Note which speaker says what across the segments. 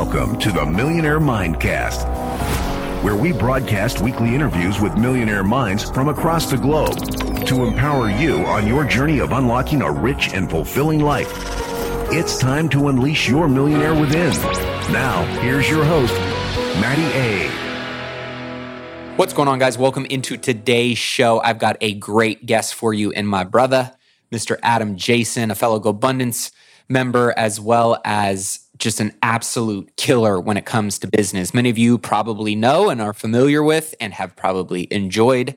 Speaker 1: Welcome to the Millionaire Mindcast, where we broadcast weekly interviews with millionaire minds from across the globe to empower you on your journey of unlocking a rich and fulfilling life. It's time to unleash your millionaire within. Now, here's your host, Matty A.
Speaker 2: What's going on, guys? Welcome into today's show. I've got a great guest for you and my brother, Mr. Adam Jason, a fellow GoBundance member, as well as just an absolute killer when it comes to business. Many of you probably know and are familiar with and have probably enjoyed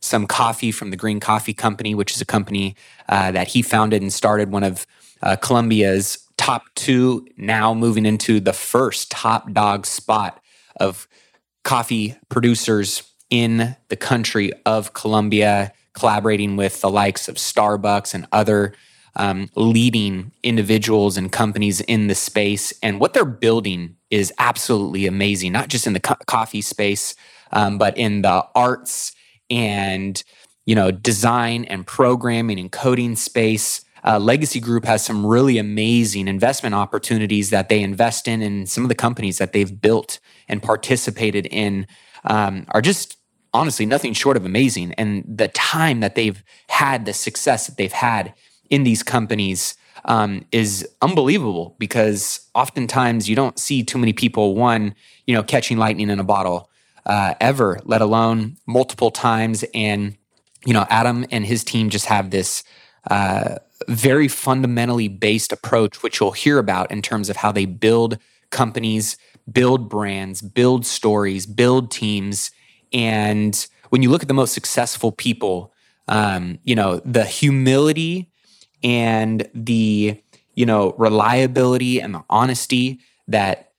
Speaker 2: some coffee from the Green Coffee Company, which is a company uh, that he founded and started one of uh, Colombia's top two, now moving into the first top dog spot of coffee producers in the country of Colombia, collaborating with the likes of Starbucks and other um, leading individuals and companies in the space. And what they're building is absolutely amazing, not just in the co- coffee space, um, but in the arts and you know design and programming and coding space. Uh, Legacy Group has some really amazing investment opportunities that they invest in, and some of the companies that they've built and participated in um, are just honestly nothing short of amazing. And the time that they've had, the success that they've had in these companies um, is unbelievable because oftentimes you don't see too many people, one, you know, catching lightning in a bottle uh, ever, let alone multiple times. And, you know, Adam and his team just have this uh, very fundamentally based approach, which you'll hear about in terms of how they build companies, build brands, build stories, build teams. And when you look at the most successful people, um, you know, the humility and the you know reliability and the honesty that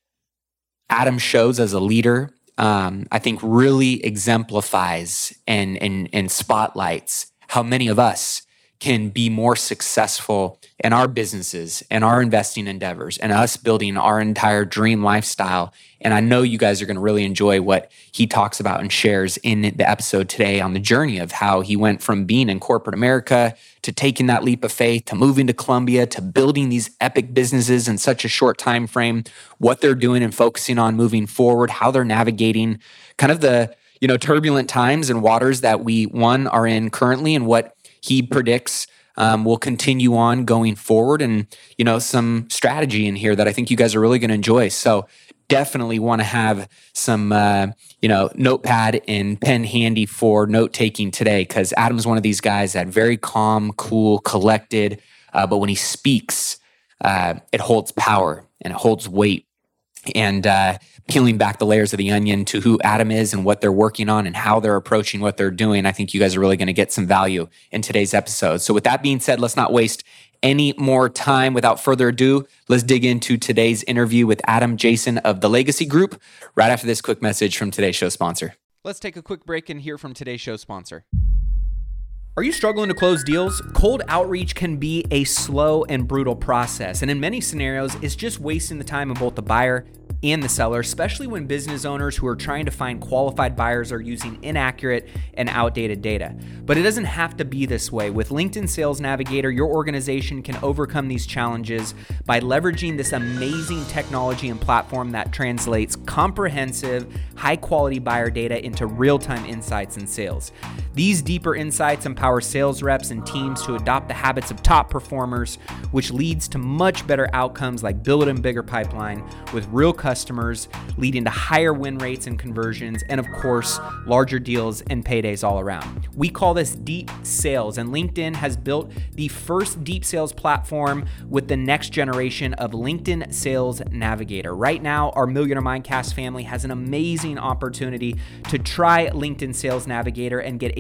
Speaker 2: Adam shows as a leader, um, I think really exemplifies and and and spotlights how many of us can be more successful in our businesses and our investing endeavors and us building our entire dream lifestyle. And I know you guys are going to really enjoy what he talks about and shares in the episode today on the journey of how he went from being in corporate America to taking that leap of faith to moving to Colombia to building these epic businesses in such a short time frame, what they're doing and focusing on moving forward, how they're navigating kind of the you know turbulent times and waters that we one are in currently and what he predicts um, will continue on going forward. And you know some strategy in here that i think you guys are really going to enjoy. So definitely want to have some uh, you know notepad and pen handy for note taking today because adam's one of these guys that very calm cool collected uh, but when he speaks uh, it holds power and it holds weight. And uh, peeling back the layers of the onion to who Adam is and what they're working on and how they're approaching what they're doing. I think you guys are really going to get some value in today's episode. So, with that being said, let's not waste any more time. Without further ado, let's dig into today's interview with Adam Jason of the Legacy Group right after this quick message from today's show sponsor. Let's take a quick break and hear from today's show sponsor. Are you struggling to close deals? Cold outreach can be a slow and brutal process, and in many scenarios, it's just wasting the time of both the buyer and the seller, especially when business owners who are trying to find qualified buyers are using inaccurate and outdated data. But it doesn't have to be this way. With LinkedIn Sales Navigator, your organization can overcome these challenges by leveraging this amazing technology and platform that translates comprehensive, high quality buyer data into real time insights and sales. These deeper insights empower sales reps and teams to adopt the habits of top performers, which leads to much better outcomes like building bigger pipeline with real customers leading to higher win rates and conversions, and of course, larger deals and paydays all around. We call this deep sales, and LinkedIn has built the first deep sales platform with the next generation of LinkedIn Sales Navigator. Right now, our Millionaire Mindcast family has an amazing opportunity to try LinkedIn Sales Navigator and get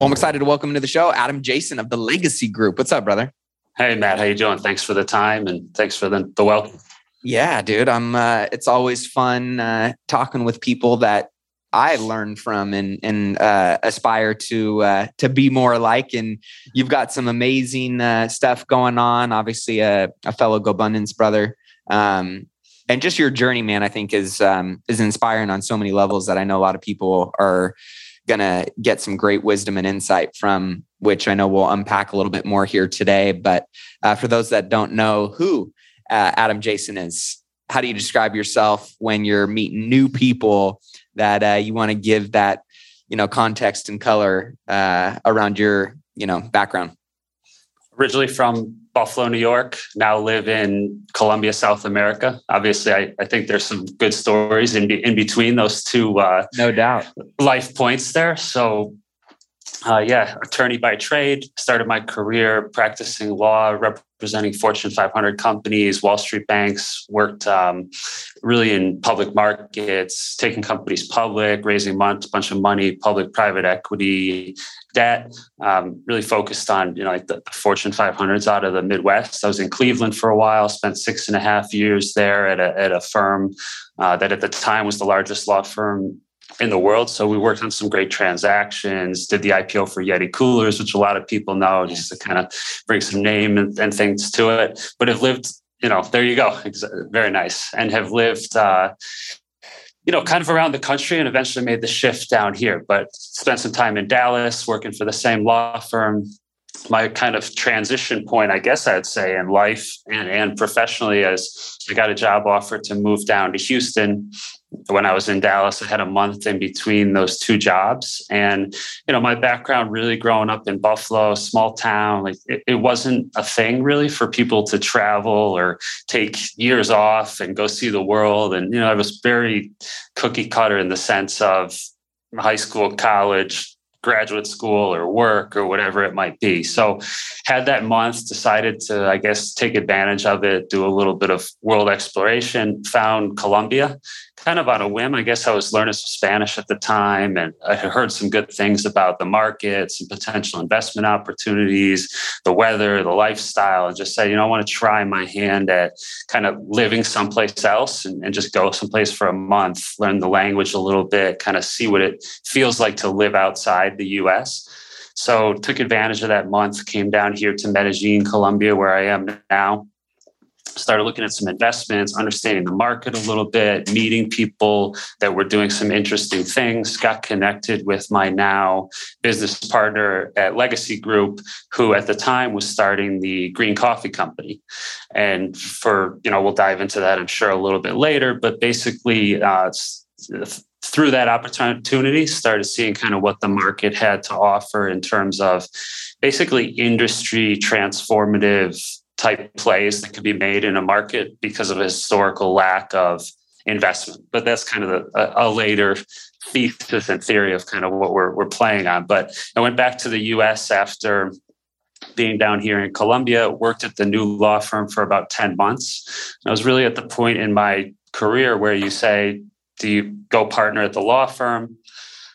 Speaker 2: Well, I'm excited to welcome to the show Adam Jason of the Legacy Group. What's up, brother?
Speaker 3: Hey, Matt, how you doing? Thanks for the time and thanks for the, the welcome.
Speaker 2: Yeah, dude. I'm. Uh, it's always fun uh, talking with people that I learn from and and uh, aspire to uh, to be more like. And you've got some amazing uh, stuff going on. Obviously, a, a fellow GoBundance brother, um, and just your journey, man. I think is um, is inspiring on so many levels that I know a lot of people are gonna get some great wisdom and insight from, which I know we'll unpack a little bit more here today. But uh, for those that don't know who uh, Adam Jason is, how do you describe yourself when you're meeting new people? that uh, you want to give that you know context and color uh, around your you know background
Speaker 3: originally from buffalo new york now live in colombia south america obviously i, I think there's some good stories in, be, in between those two uh,
Speaker 2: no doubt
Speaker 3: life points there so uh, yeah, attorney by trade. Started my career practicing law, representing Fortune 500 companies, Wall Street banks. Worked um, really in public markets, taking companies public, raising a bunch of money, public private equity, debt. Um, really focused on you know like the, the Fortune 500s out of the Midwest. I was in Cleveland for a while. Spent six and a half years there at a, at a firm uh, that at the time was the largest law firm in the world. So we worked on some great transactions, did the IPO for Yeti Coolers, which a lot of people know, just to kind of bring some name and, and things to it. But have lived, you know, there you go. Very nice. And have lived, uh, you know, kind of around the country and eventually made the shift down here. But spent some time in Dallas working for the same law firm. My kind of transition point, I guess I'd say, in life and, and professionally, as I got a job offer to move down to Houston when I was in Dallas, I had a month in between those two jobs. And, you know, my background really growing up in Buffalo, small town, like it, it, wasn't a thing really for people to travel or take years off and go see the world. And, you know, I was very cookie cutter in the sense of high school, college, graduate school or work or whatever it might be. So had that month, decided to, I guess, take advantage of it, do a little bit of world exploration, found Colombia kind of on a whim. I guess I was learning some Spanish at the time and I heard some good things about the markets and potential investment opportunities, the weather, the lifestyle, and just said, you know, I want to try my hand at kind of living someplace else and, and just go someplace for a month, learn the language a little bit, kind of see what it feels like to live outside the US. So took advantage of that month, came down here to Medellin, Colombia, where I am now started looking at some investments, understanding the market a little bit, meeting people that were doing some interesting things, got connected with my now business partner at Legacy Group, who at the time was starting the Green Coffee Company. And for, you know, we'll dive into that, I'm sure, a little bit later, but basically, uh, through that opportunity, started seeing kind of what the market had to offer in terms of basically industry transformative type plays that could be made in a market because of a historical lack of investment. But that's kind of a, a later thesis and theory of kind of what we're, we're playing on. But I went back to the US after being down here in Colombia, worked at the new law firm for about 10 months. I was really at the point in my career where you say, do you go partner at the law firm?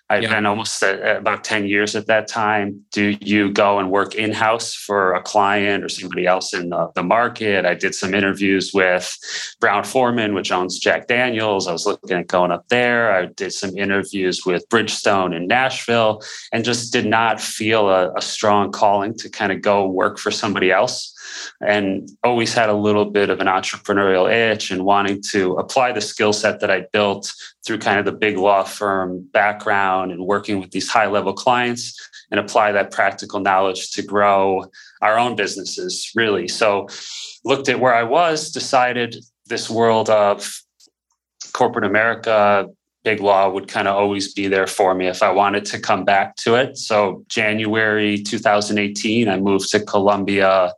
Speaker 3: I've yeah. been almost at, about 10 years at that time. Do you go and work in house for a client or somebody else in the, the market? I did some interviews with Brown-Forman, which owns Jack Daniels. I was looking at going up there. I did some interviews with Bridgestone in Nashville and just did not feel a, a strong calling to kind of go work for somebody else and always had a little bit of an entrepreneurial itch and wanting to apply the skill set that I built through kind of the big law firm background and working with these high level clients and apply that practical knowledge to grow our own businesses, really. So, looked at where I was, decided this world of corporate America, big law would kind of always be there for me if I wanted to come back to it. So, January 2018, I moved to Colombia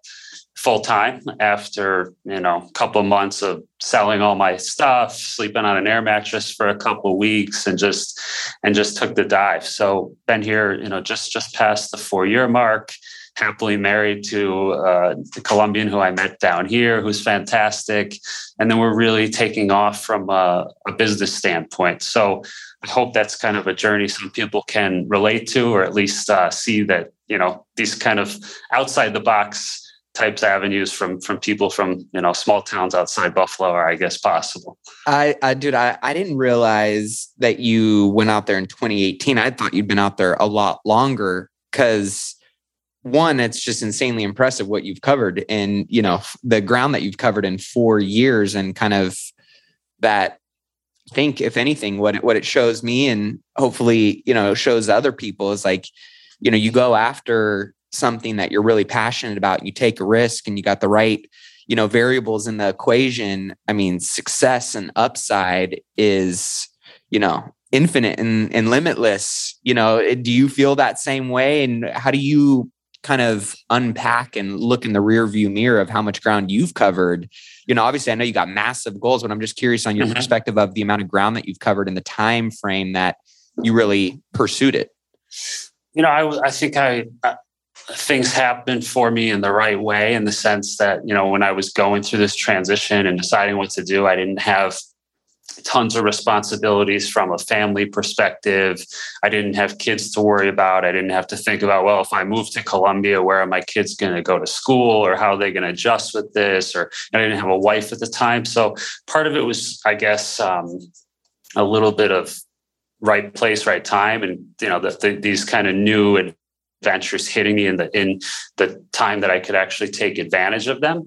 Speaker 3: full time after you know a couple of months of selling all my stuff sleeping on an air mattress for a couple of weeks and just and just took the dive. So been here you know just just past the four year mark happily married to uh, the colombian who i met down here who's fantastic. And then we're really taking off from a, a business standpoint. So i hope that's kind of a journey some people can relate to or at least uh, see that you know these kind of outside the box types of avenues from from people from you know small towns outside Buffalo are I guess possible.
Speaker 2: I, I dude, I, I didn't realize that you went out there in 2018. I thought you'd been out there a lot longer because one, it's just insanely impressive what you've covered and you know the ground that you've covered in four years and kind of that I think if anything what it, what it shows me and hopefully you know shows other people is like you know you go after something that you're really passionate about you take a risk and you got the right you know variables in the equation i mean success and upside is you know infinite and, and limitless you know do you feel that same way? And how do you kind of unpack and look in the rear view mirror of how much ground you've covered? You know obviously i know you got massive goals but i'm just curious on your mm-hmm. perspective of the amount of ground that you've covered and the time frame that you really pursued it.
Speaker 3: You know i, I think I, I things happened for me in the right way in the sense that you know when i was going through this transition and deciding what to do i didn't have tons of responsibilities from a family perspective. I didn't have kids to worry about. I didn't have to think about, well, if I move to Colombia, where are my kids going to go to school or how are they going to adjust with this? Or I didn't have a wife at the time. So part of it was, I guess, um, a little bit of right place, right time. And, you know, the, the, these kind of new adventures hitting me in the in the time that I could actually take advantage of them.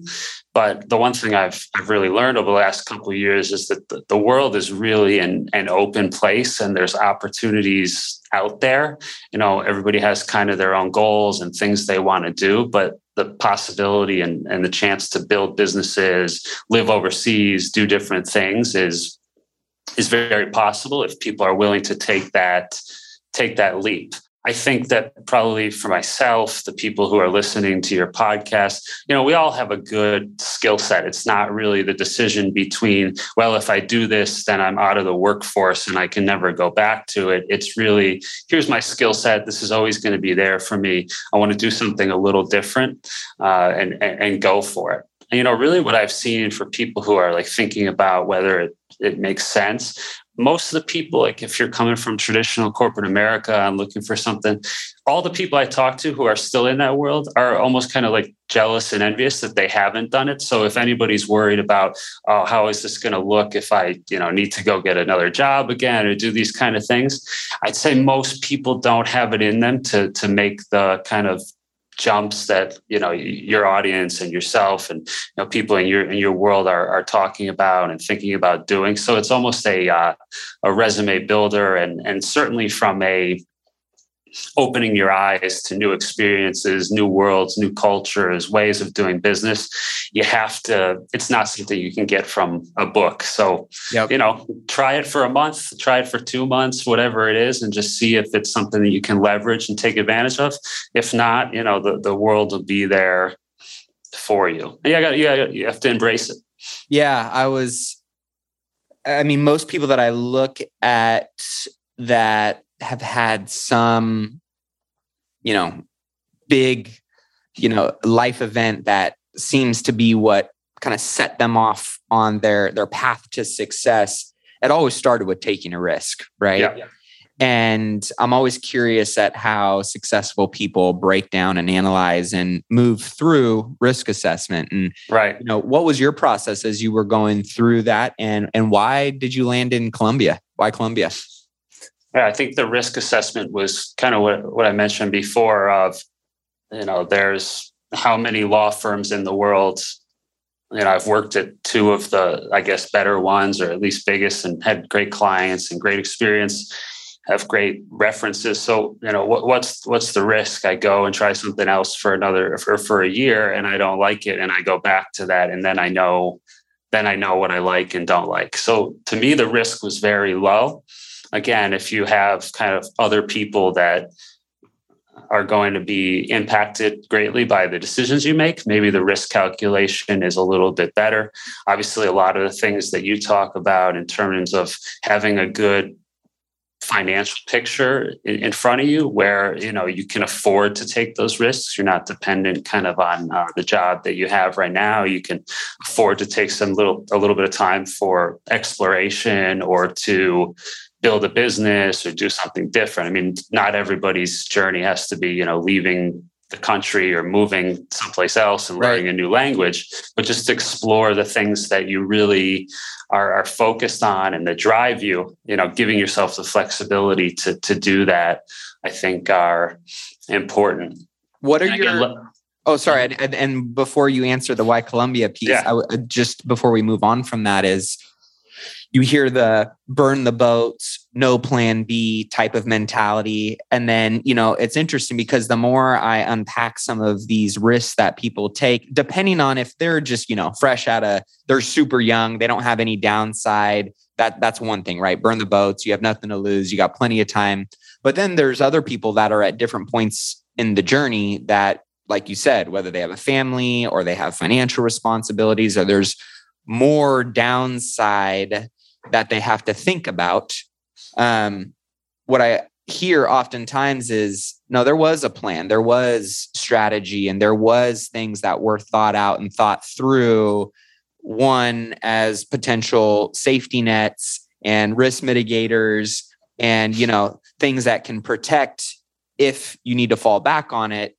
Speaker 3: But the one thing I've I've really learned over the last couple of years is that the, the world is really an, an open place and there's opportunities out there. You know, everybody has kind of their own goals and things they want to do, but the possibility and, and the chance to build businesses, live overseas, do different things is is very possible if people are willing to take that take that leap. I think that probably for myself, the people who are listening to your podcast, you know, we all have a good skill set. It's not really the decision between, well, if I do this, then I'm out of the workforce and I can never go back to it. It's really, here's my skill set. This is always going to be there for me. I want to do something a little different uh, and, and, and go for it. And, you know, really what I've seen for people who are like thinking about whether it, it makes sense most of the people, like if you're coming from traditional corporate America and looking for something, all the people I talk to who are still in that world are almost kind of like jealous and envious that they haven't done it. So if anybody's worried about, oh, how is this going to look if I, you know, need to go get another job again or do these kind of things, I'd say most people don't have it in them to to make the kind of jumps that you know your audience and yourself and you know people in your in your world are, are talking about and thinking about doing. So it's almost a uh, a resume builder and and certainly from a opening your eyes to new experiences, new worlds, new cultures, ways of doing business. You have to, it's not something you can get from a book. So, yep. you know, try it for a month, try it for two months, whatever it is, and just see if it's something that you can leverage and take advantage of. If not, you know, the, the world will be there for you. Yeah, yeah, you have to embrace it.
Speaker 2: Yeah, I was, I mean, most people that I look at that have had some, you know, big, you know, life event that seems to be what kind of set them off on their their path to success. It always started with taking a risk, right? Yeah. And I'm always curious at how successful people break down and analyze and move through risk assessment. And
Speaker 3: right,
Speaker 2: you know, what was your process as you were going through that, and and why did you land in Colombia? Why Colombia?
Speaker 3: Yeah, I think the risk assessment was kind of what, what I mentioned before of, you know, there's how many law firms in the world. You know, I've worked at two of the, I guess, better ones or at least biggest and had great clients and great experience, have great references. So, you know, what, what's what's the risk? I go and try something else for another for, for a year and I don't like it. And I go back to that and then I know then I know what I like and don't like. So to me, the risk was very low again, if you have kind of other people that are going to be impacted greatly by the decisions you make. Maybe the risk calculation is a little bit better. Obviously, a lot of the things that you talk about in terms of having a good financial picture in, front of you where you know you can afford to take those risks you're not dependent kind of on uh, the job that you have right now you can afford to take some little a little bit of time for exploration or to build a business or do something different. I mean, not everybody's journey has to be, you know, leaving the country or moving someplace else and learning right. a new language, but just explore the things that you really are, are, focused on and that drive you, you know, giving yourself the flexibility to, to do that, I think are important.
Speaker 2: What are and your, again, oh, sorry. Mm-hmm. And, and, before you answer the why Colombia piece, yeah. I just before we move on from that is, you hear the burn the boats, no plan B type of mentality. And then, you know, it's interesting because the more I unpack some of these risks that people take, depending on if they're just, you know, fresh out of, they're super young, they don't have any downside. That that's one thing, right? Burn the boats, you have nothing to lose, you got plenty of time. But then there's other people that are at different points in the journey that, like you said, whether they have a family or they have financial responsibilities or there's more downside that they have to think about. Um, what I hear oftentimes is no, there was a plan, there was strategy, and there was things that were thought out and thought through. One as potential safety nets and risk mitigators, and you know things that can protect if you need to fall back on it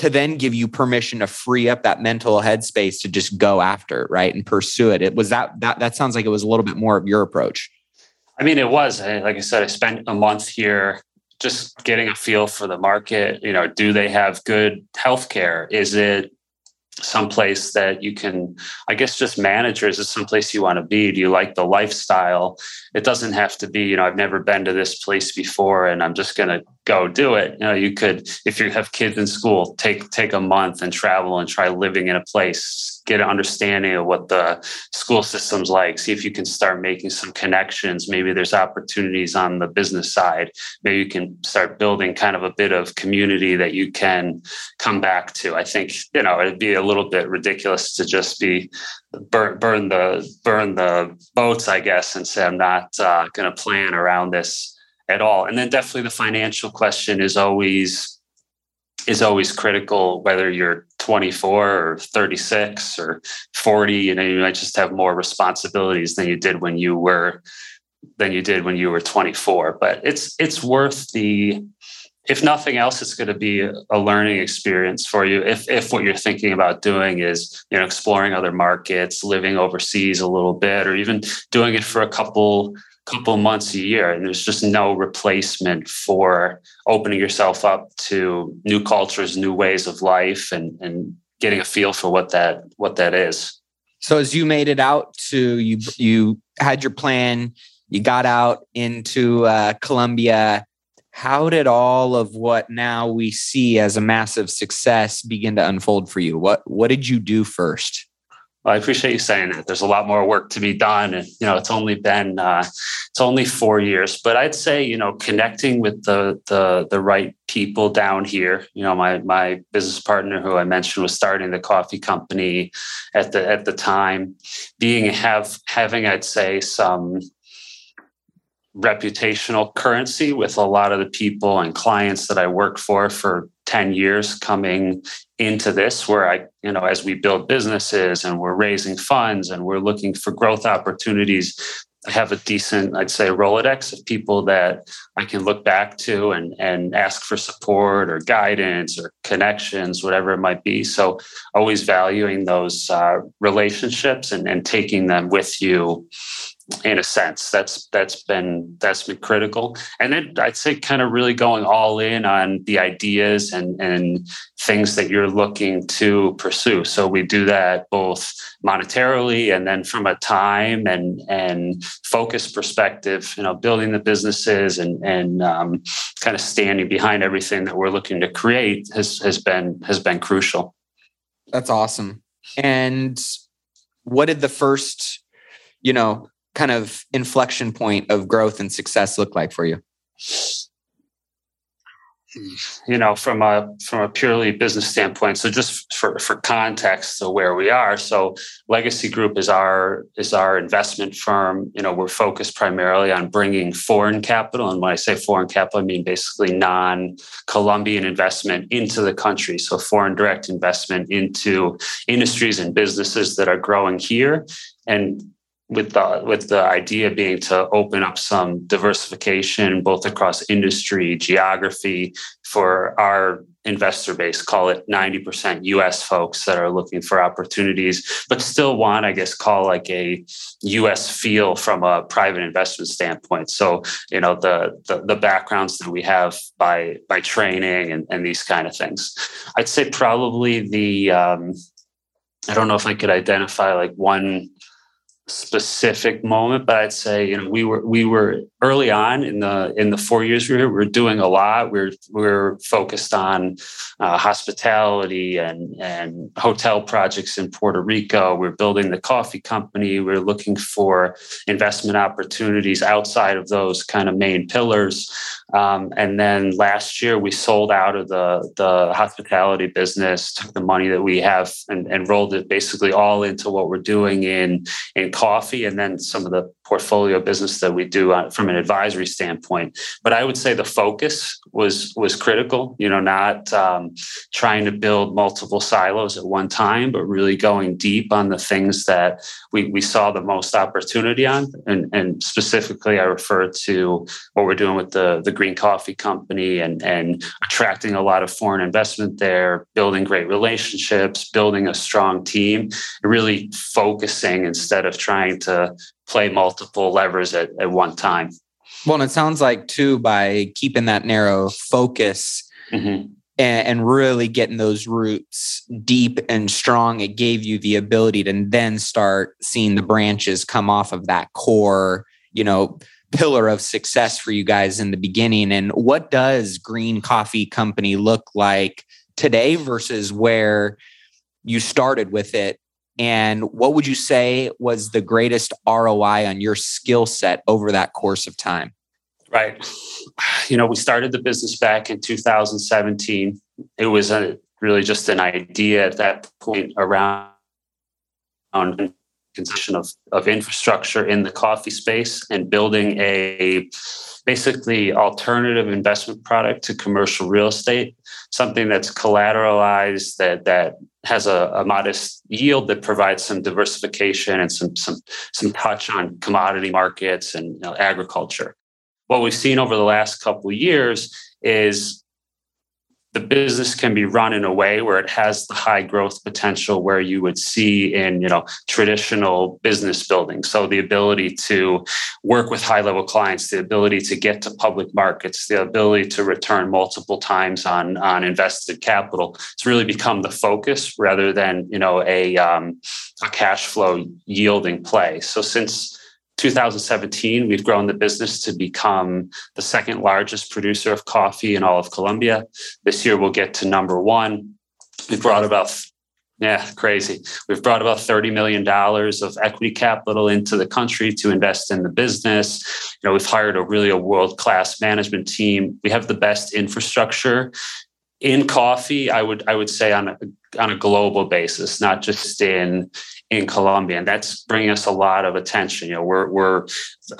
Speaker 2: to then give you permission to free up that mental headspace to just go after it, right? And pursue it. It was that that that sounds like it was a little bit more of your approach.
Speaker 3: I mean, it was. Like I said, I spent a month here just getting a feel for the market. You know, do they have good healthcare? Is it someplace that you can i guess just managers is it someplace you want to be do you like the lifestyle it doesn't have to be you know i've never been to this place before and i'm just going to go do it. You know you could if you have kids in school take take a month and travel and try living in a place get an understanding of what the school system's like see if you can start making some connections. Maybe there's opportunities on the business side. Maybe you can start building kind of a bit of community that you can come back to. I think you know it'd be a little bit ridiculous to just be burn burn the burn the boats i guess and say i'm not uh, going to plan around this at all. And then definitely the financial question is always is always critical whether you're 24 or 36 or 40 you know you might just have more responsibilities than you did when you were than you did when you were 24 but it's it's worth the if nothing else it's going to be a learning experience for you if if what you're thinking about doing is you know exploring other markets living overseas a little bit or even doing it for a couple couple months a year and there's just no replacement for opening yourself up to new cultures new ways of life and and getting a feel for what that what that is.
Speaker 2: So as you made it out to you you had your plan you got out into uh, colombia how did all of what now we see as a massive success begin to unfold for you? What what did you do first
Speaker 3: well, I appreciate you saying that. There's a lot more work to be done, and you know it's only been uh, it's only four years. But I'd say you know connecting with the the the right people down here. You know, my my business partner who I mentioned was starting the coffee company at the at the time, being have having I'd say some reputational currency with a lot of the people and clients that I work for for 10 years coming into this where I, you know, as we build businesses and we're raising funds and we're looking for growth opportunities, I have a decent, I'd say, Rolodex of people that I can look back to and, and ask for support or guidance or connections, whatever it might be. So, always valuing those uh, relationships and, and taking them with you in a sense. That's that's been that's been critical. And then i'd say kind of really going all in on the ideas and and things that you're looking to pursue. So we do that both monetarily and then from a time and and focus perspective you know building the businesses and and um, kind of standing behind everything that we're looking to create has has been has been crucial.
Speaker 2: That's awesome. And what did the first you know kind of inflection point of growth and success look like for you?
Speaker 3: you know from a from a purely business standpoint so just for for context so where we are so legacy group is our is our investment firm. You know we're focused primarily on bringing foreign capital and when i say foreign capital i mean basically non colombian investment into the country. So foreign direct investment into industries and businesses that are growing here. And with the with the idea being to open up some diversification both across industry geography for our investor base call it 90% us folks that are looking for opportunities but still want i guess call like a us feel from a private investment standpoint. So you know the the, the backgrounds that we have by by training and, and these kind of things. I'd say probably the um, i don't know if i could identify like one specific moment, but I'd say you know we were we were early on in the in the four years we were, we were doing a lot. We are we are focused on uh, hospitality and and hotel projects in Puerto Rico. We we're building the coffee company. We we're looking for investment opportunities outside of those kind of main pillars. Um, and then last year we sold out of the the hospitality business, took the money that we have and, and rolled it basically all into what we're doing in in coffee, and then some of the portfolio business that we do uh, from an advisory standpoint. But I would say the focus was was critical. You know, not um, trying to build multiple silos at one time, but really going deep on the things that we, we saw the most opportunity on. And, and specifically, I refer to what we're doing with the the green coffee company and and attracting a lot of foreign investment there, building great relationships, building a strong team, really focusing instead of trying to play multiple levers at, at one time.
Speaker 2: Well, and it sounds like too by keeping that narrow focus mm-hmm. and, and, really getting those roots deep and strong, it gave you the ability to then start seeing the branches come off of that core, you know, pillar of success for you guys in the beginning. And what does Green Coffee Company look like today versus where you started with it and what would you say was the greatest ROI on your skill set over that course of time?
Speaker 3: Right. You know, we started the business back in 2017. It was a, really just an idea at that point around construction of, of infrastructure in the coffee space and building a basically alternative investment product to commercial real estate, something that's collateralized that that has a, a, modest yield that provides some diversification and some some some touch on commodity markets and you know, agriculture. What we've seen over the last couple of years is the business can be run in a way where it has the high growth potential where you would see in you know traditional business building. So the ability to work with high level clients the ability to get to public markets the ability to return multiple times on on invested capital it's really become the focus rather than you know a um, a cash flow yielding play. So since 2017, we've grown the business to become the second largest producer of coffee in all of Colombia. This year, we'll get to number one. We've brought about yeah, crazy. We've brought about $30 million of equity capital into the country to invest in the business. You know, we've hired a really a world-class management team. We have the best infrastructure in coffee, I would I would say on a on a global basis, not just in in Colombia, and that's bringing us a lot of attention. You know, we're we're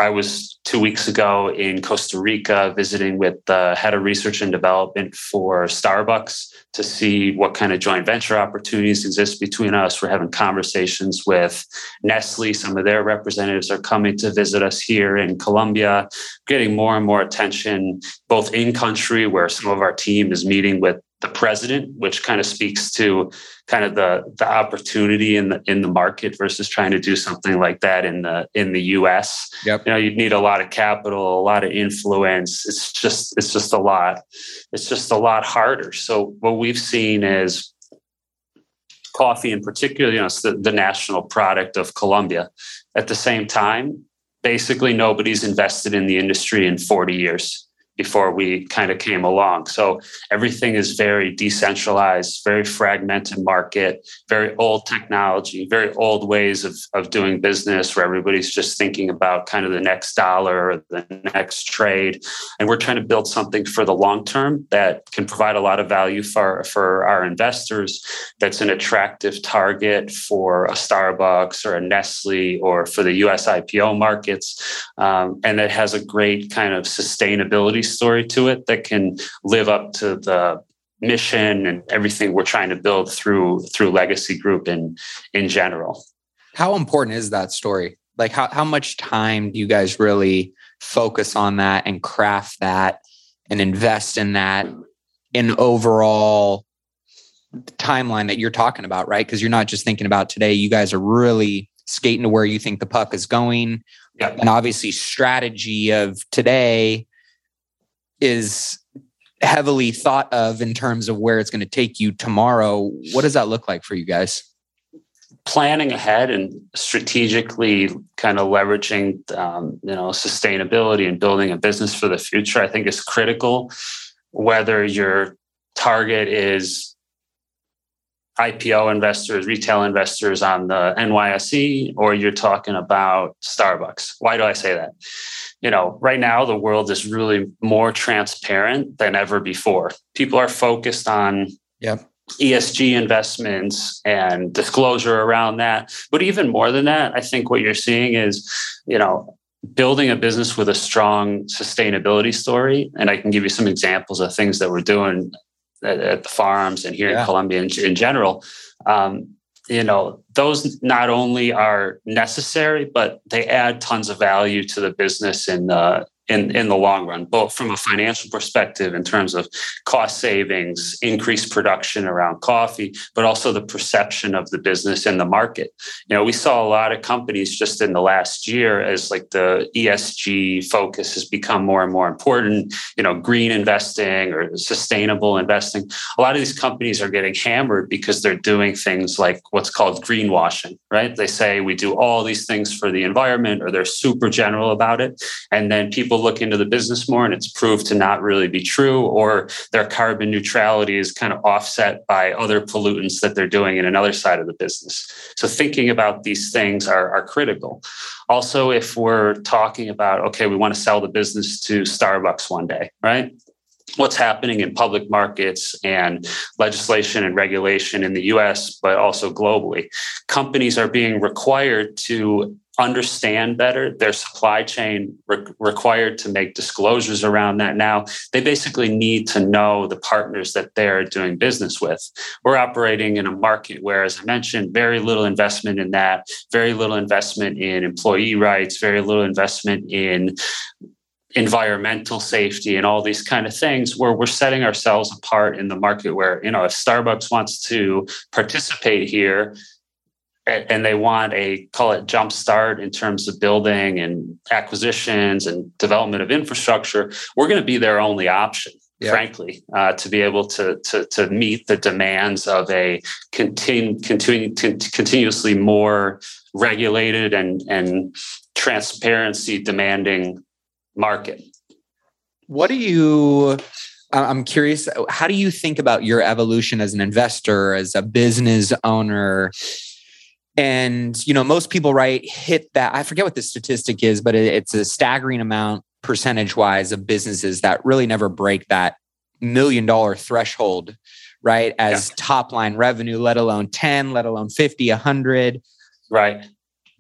Speaker 3: I was two weeks ago in Costa Rica visiting with the head of research and development for Starbucks to see what kind of joint venture opportunities exist between us. We're having conversations with Nestle. Some of their representatives are coming to visit us here in Colombia, getting more and more attention both in country, where some of our team is meeting with the president, which kind of speaks to kind of the the opportunity in the in the market versus trying to do something like that in the in the US. Yep. You know, you'd need a lot of capital, a lot of influence. It's just it's just a lot. It's just a lot harder. So what we've seen is coffee in particular, you know, it's the, the national product of Colombia. At the same time, basically nobody's invested in the industry in 40 years before we kind of came along. So everything is very decentralized, very fragmented market, very old technology, very old ways of, of doing business where everybody's just thinking about kind of the next dollar or the next trade. And we're trying to build something for the long term that can provide a lot of value for, for our investors, that's an attractive target for a Starbucks or a Nestle or for the US IPO markets. Um, and that has a great kind of sustainability story to it that can live up to the mission and everything we're trying to build through through legacy group in in general
Speaker 2: how important is that story Like how, how much time do you guys really focus on that and craft that and invest in that in overall timeline that you're talking about, right? Because you're not just thinking about today. You guys are really skating to where you think the puck is going.
Speaker 3: Yeah.
Speaker 2: And obviously strategy of today is heavily thought of in terms of where it's going to take you tomorrow. What does that look like for you guys?
Speaker 3: Planning ahead and strategically kind of leveraging, um, you know, sustainability and building a business for the future, I think is critical. Whether your target is IPO investors, retail investors on the NYSE, or you're talking about Starbucks. Why do I say that? You know, right now the world is really more transparent than ever before. People are focused on
Speaker 2: yep.
Speaker 3: ESG investments and disclosure around that. But even more than that, I think what you're seeing is, you know, building a business with a strong sustainability story. And I can give you some examples of things that we're doing at, at the farms and here yeah. in Colombia in, in general. Um, you know, those not only are necessary, but they add tons of value to the business in the uh, in, in the long run, both from a financial perspective in terms of cost savings, increased production around coffee, but also the perception of the business in the market. You know, we saw a lot of companies just in the last year as like the ESG focus has become more and more important, you know, green investing or sustainable investing. A lot of these companies are getting hammered because they're doing things like what's called greenwashing, right? They say we do all these things for the environment or they're super general about it. And then people look into the business more and it's proved to not really be true, or their carbon neutrality is kind of offset by other pollutants that they're doing in another side of the business. So thinking about these things are, are critical. Also, if we're talking about, okay, we want to sell the business to Starbucks one day, right? What's happening in public markets and legislation and regulation in the US, but also globally. Companies are being required to understand better their supply chain re- required to make disclosures around that now they basically need to know the partners that they're doing business with we're operating in a market where as i mentioned very little investment in that very little investment in employee rights very little investment in environmental safety and all these kind of things where we're setting ourselves apart in the market where you know if starbucks wants to participate here and they want a call it jump start in terms of building and acquisitions and development of infrastructure we're going to be their only option yeah. frankly uh, to be able to, to, to meet the demands of a continu, continu, continuously more regulated and, and transparency demanding market.
Speaker 2: What do you i'm curious how do you think about your evolution as an investor as a business owner? And you know most people right hit that i forget what the statistic is but it's a staggering amount percentage wise of businesses that really never break that million dollar threshold right as yeah. top line revenue let alone 10 let alone 50 100
Speaker 3: right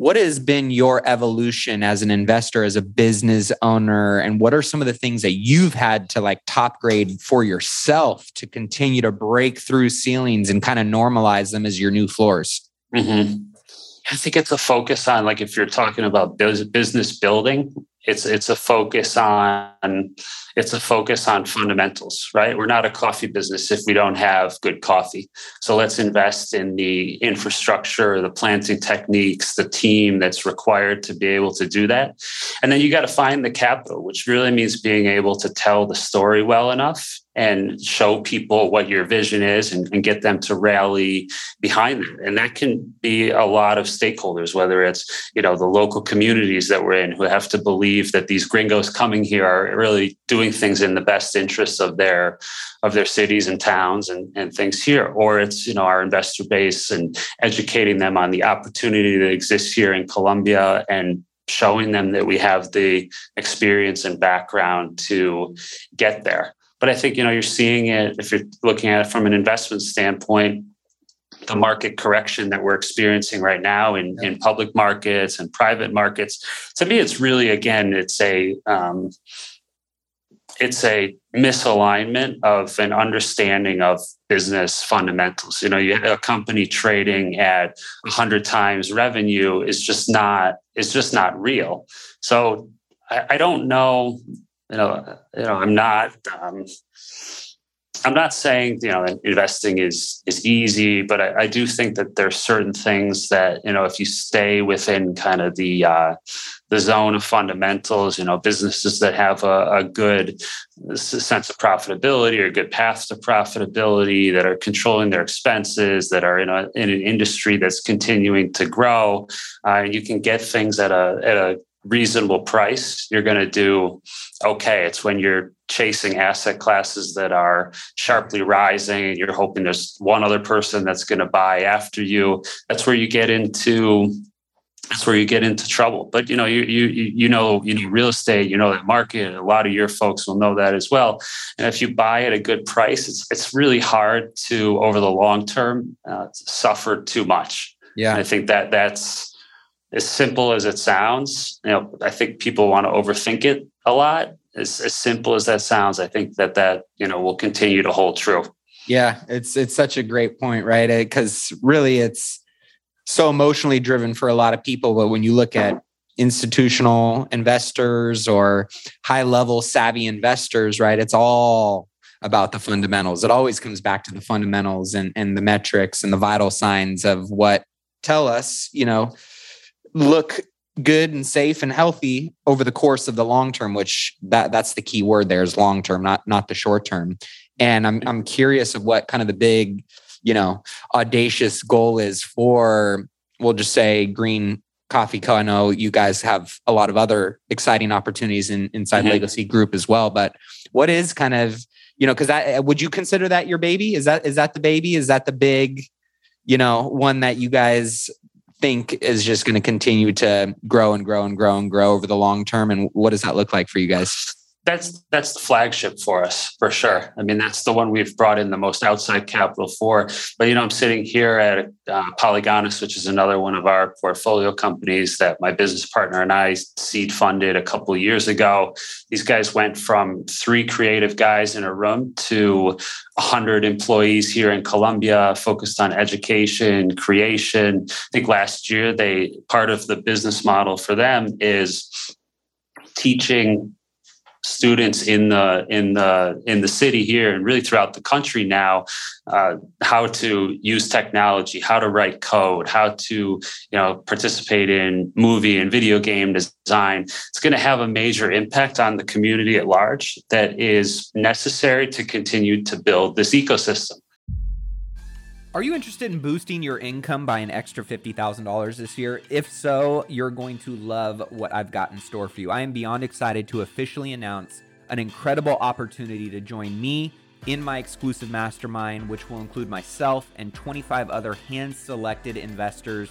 Speaker 2: what has been your evolution as an investor as a business owner and what are some of the things that you've had to like top grade for yourself to continue to break through ceilings and kind of normalize them as your new floors
Speaker 3: Mm-hmm. I think it's a focus on like if you're talking about business building, it's it's a focus on it's a focus on fundamentals, right? We're not a coffee business if we don't have good coffee. So let's invest in the infrastructure, the planting techniques, the team that's required to be able to do that. And then you got to find the capital, which really means being able to tell the story well enough and show people what your vision is and, and, get them to rally behind that. and that can be a lot of stakeholders whether it's you know the local communities that we're in who have to believe that these gringos coming here are really doing things in the best interests of their of their cities and towns and, and things here or it's you know our investor base and educating them on the opportunity that exists here in colombia and showing them that we have the experience and background to get there but I think you know you're seeing it if you're looking at it from an investment standpoint. The market correction that we're experiencing right now in, in public markets and private markets, to me, it's really again, it's a um, it's a misalignment of an understanding of business fundamentals. You know, you a company trading at 100 times revenue is just not is just not real. So I, I don't know. You know, you know, I'm not. Um, I'm not saying you know investing is is easy, but I, I, do think that there's certain things that you know if you stay within kind of the uh, the zone of fundamentals, you know, businesses that have a, a good sense of profitability or good path to profitability, that are controlling their expenses, that are in a in an industry that's continuing to grow, uh, you can get things at a at a reasonable price, you're going to do okay. It's when you're chasing asset classes that are sharply rising and you're hoping there's one other person that's going to buy after you. That's where you get into that's where you get into trouble. But you know, you you you know, you know real estate, you know that market. A lot of your folks will know that as well. And if you buy at a good price, it's it's really hard to over the long term uh, suffer too much. Yeah, and I think that that's as simple as it sounds, you know, I think people want to overthink it a lot. As, as simple as that sounds, I think that that you know will continue to hold true.
Speaker 2: Yeah, it's it's such a great point, right? Uh, because really, it's so emotionally driven for a lot of people. But when you look at institutional investors or high level savvy investors, right? It's all about the fundamentals. It always comes back to the fundamentals and, and the metrics and the vital signs of what tell us, you know, look good and safe and healthy over the course of the long term which that that's the key word there is long term not not the short term. And i'm i'm curious of what kind of the big you know audacious goal is for we'll just say green coffee co. I know you guys have a lot of other exciting opportunities in, inside mm-hmm. legacy group as well but what is kind of you know because that would you consider that your baby? Is that is that the baby? Is that the big you know one that you guys think is just going to continue to grow and grow and grow and grow over the long term? And what does that look like for you guys?
Speaker 3: That's that's the flagship for us for sure. I mean, that's the one we've brought in the most outside capital for. But you know, I'm sitting here at uh, Polygonus, which is another one of our portfolio companies that my business partner and I seed funded a couple years ago. These guys went from three creative guys in a room to 100 employees here in Colombia, focused on education, creation. I think last year they part of the business model for them is teaching students in the in the in the city here and really throughout the country now uh, how to use technology how to write code how to you know participate in movie and video game design. It's going to have a major impact on the community at large that is necessary to continue to build this ecosystem
Speaker 2: are you interested in boosting your income by an extra $50,000 this year? If so, you're going to love what I've got in store for you. I am beyond excited to officially announce an incredible opportunity to join me in my exclusive mastermind, which will include myself and 25 other hand selected investors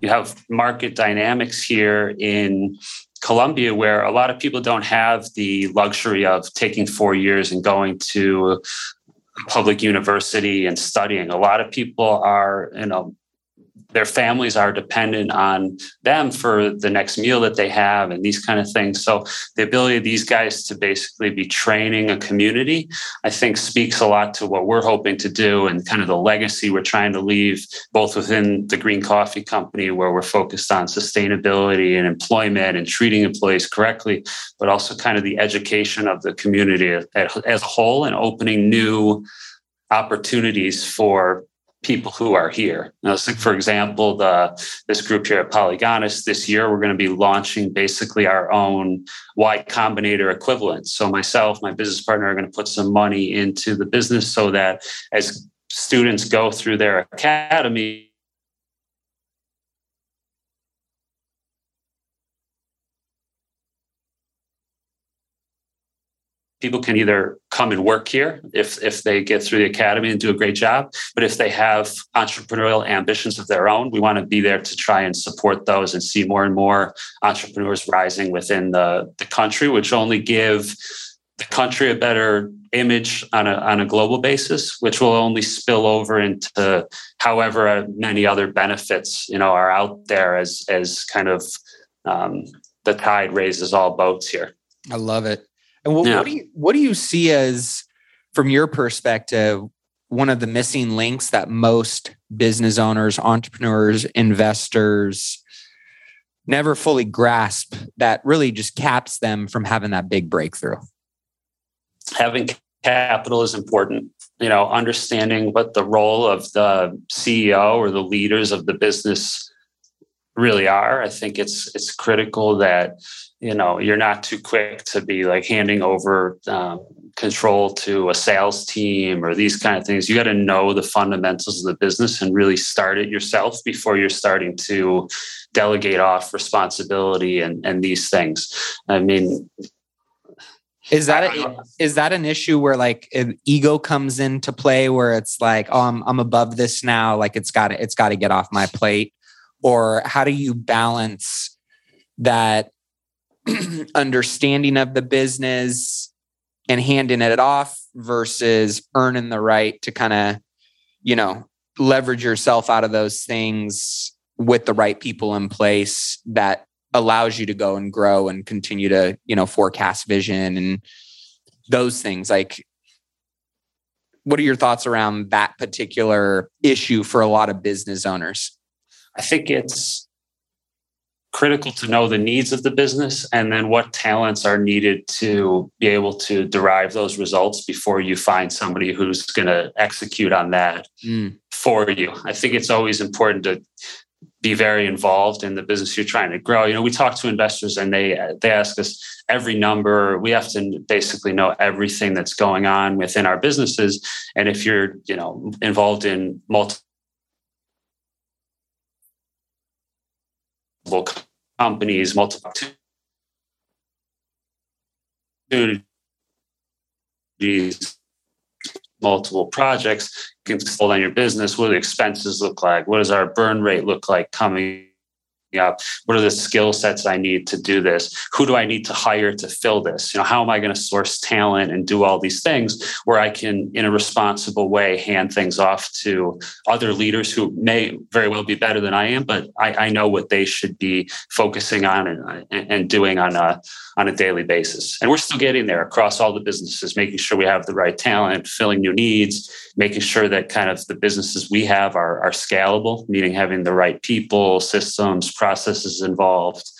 Speaker 3: You have market dynamics here in Colombia where a lot of people don't have the luxury of taking four years and going to public university and studying. A lot of people are, you know, their families are dependent on them for the next meal that they have and these kind of things. So the ability of these guys to basically be training a community, I think speaks a lot to what we're hoping to do and kind of the legacy we're trying to leave both within the Green Coffee Company where we're focused on sustainability and employment and treating employees correctly, but also kind of the education of the community as, a whole and opening new opportunities for people who are here. Now, so for example, the this group here at Polygonus this year, we're going to be launching basically our own Y Combinator equivalent. So myself, my business partner are going to put some money into the business so that as students go through their academy, people can either come and work here if if they get through the academy and do a great job but if they have entrepreneurial ambitions of their own we want to be there to try and support those and see more and more entrepreneurs rising within the, the country which only give the country a better image on a, on a global basis which will only spill over into however many other benefits you know are out there as as kind of um, the tide raises all boats here.
Speaker 2: I love it and what, yeah. what do you what do you see as, from your perspective, one of the missing links that most business owners, entrepreneurs, investors never fully grasp that really just caps them from having that big breakthrough?
Speaker 3: Having capital is important. You know, understanding what the role of the CEO or the leaders of the business really are. I think it's it's critical that you know you're not too quick to be like handing over um, control to a sales team or these kind of things. You got to know the fundamentals of the business and really start it yourself before you're starting to delegate off responsibility and and these things. I mean
Speaker 2: is that a, is that an issue where like an ego comes into play where it's like oh I'm I'm above this now like it's got to it's got to get off my plate? Or how do you balance that understanding of the business and handing it off versus earning the right to kind of, you know, leverage yourself out of those things with the right people in place that allows you to go and grow and continue to, you know, forecast vision and those things. Like, what are your thoughts around that particular issue for a lot of business owners?
Speaker 3: I think it's critical to know the needs of the business and then what talents are needed to be able to derive those results before you find somebody who's going to execute on that mm. for you. I think it's always important to be very involved in the business you're trying to grow. You know, we talk to investors and they they ask us every number. We have to basically know everything that's going on within our businesses. And if you're, you know, involved in multiple multiple companies, multiple opportunities, multiple projects. You can slow down your business. What do the expenses look like? What does our burn rate look like coming up? What are the skill sets I need to do this? Who do I need to hire to fill this? You know, how am I going to source talent and do all these things where I can, in a responsible way, hand things off to other leaders who may very well be better than I am, but I, I know what they should be focusing on and, and doing on a on a daily basis. And we're still getting there across all the businesses, making sure we have the right talent, filling new needs, making sure that kind of the businesses we have are, are scalable, meaning having the right people, systems, processes involved.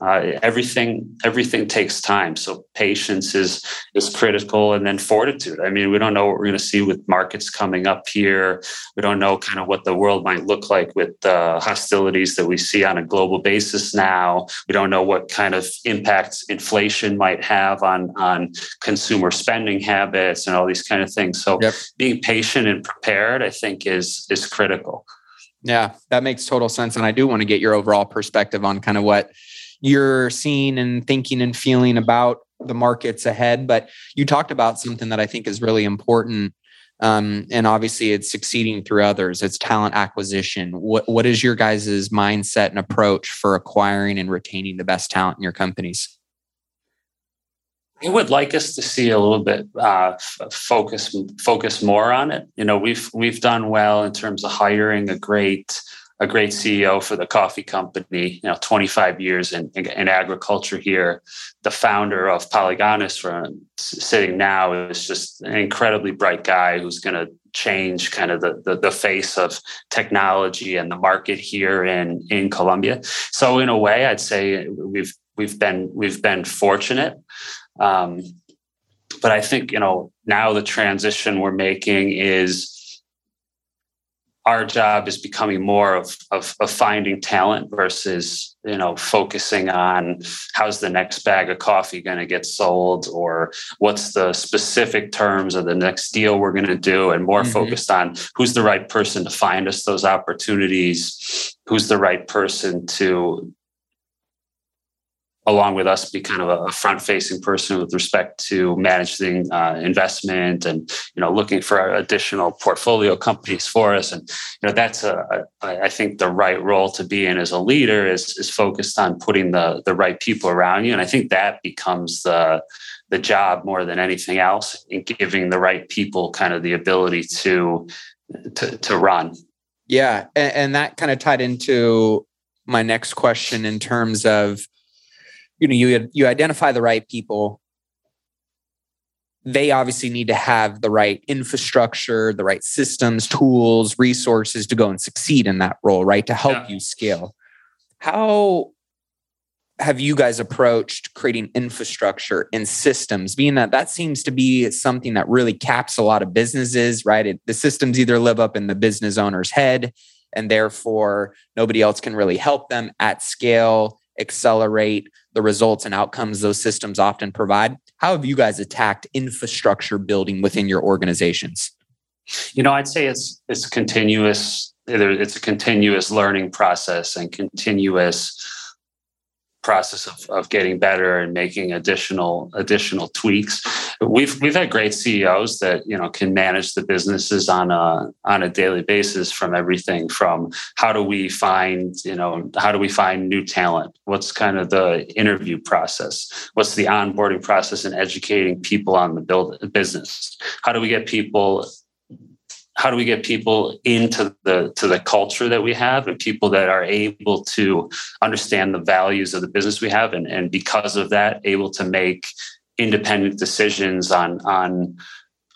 Speaker 3: Uh, everything everything takes time, so patience is is critical, and then fortitude. I mean, we don't know what we're going to see with markets coming up here. We don't know kind of what the world might look like with the hostilities that we see on a global basis now. We don't know what kind of impacts inflation might have on on consumer spending habits and all these kind of things. So, yep. being patient and prepared, I think, is is critical.
Speaker 2: Yeah, that makes total sense. And I do want to get your overall perspective on kind of what you're seeing and thinking and feeling about the markets ahead. But you talked about something that I think is really important. Um, and obviously, it's succeeding through others. It's talent acquisition. What what is your guys' mindset and approach for acquiring and retaining the best talent in your companies?
Speaker 3: I would like us to see a little bit uh, focus focus more on it. You know, we've we've done well in terms of hiring a great a great CEO for the coffee company, you know, 25 years in, in, in agriculture here. The founder of Polygonus, from sitting now, is just an incredibly bright guy who's going to change kind of the, the, the face of technology and the market here in in Colombia. So in a way, I'd say we've we've been we've been fortunate. Um, but I think you know now the transition we're making is our job is becoming more of, of, of, finding talent versus you know focusing on how's the next bag of coffee going to get sold or what's the specific terms of the next deal we're going to do and more mm-hmm. focused on who's the right person to find us those opportunities who's the right person to along with us be kind of a front facing person with respect to managing uh, investment and you know looking for additional portfolio companies for us. And you know that's a, a I think the right role to be in as a leader is is focused on putting the the right people around you. And I think that becomes the the job more than anything else in giving the right people kind of the ability to to, to run.
Speaker 2: Yeah. And, and that kind of tied into my next question in terms of you know you you identify the right people. They obviously need to have the right infrastructure the right systems tools resources to go and succeed in that role right to help yeah. you scale. How have you guys approached creating infrastructure and systems? Being that that seems to be something that really caps a lot of businesses right? It, the systems either live up in the business owner's head and therefore nobody else can really help them at scale accelerate the results and outcomes those systems often provide. How have you guys attacked infrastructure building within your organizations?
Speaker 3: You know, I'd say it's it's continuous. It's a continuous learning process and continuous process of, of getting better and making additional additional tweaks. We've we've had great CEOs that you know can manage the businesses on a on a daily basis from everything from how do we find you know how do we find new talent? What's kind of the interview process? What's the onboarding process and educating people on the build business? How do we get people how do we get people into the to the culture that we have and people that are able to understand the values of the business we have and, and because of that able to make independent decisions on on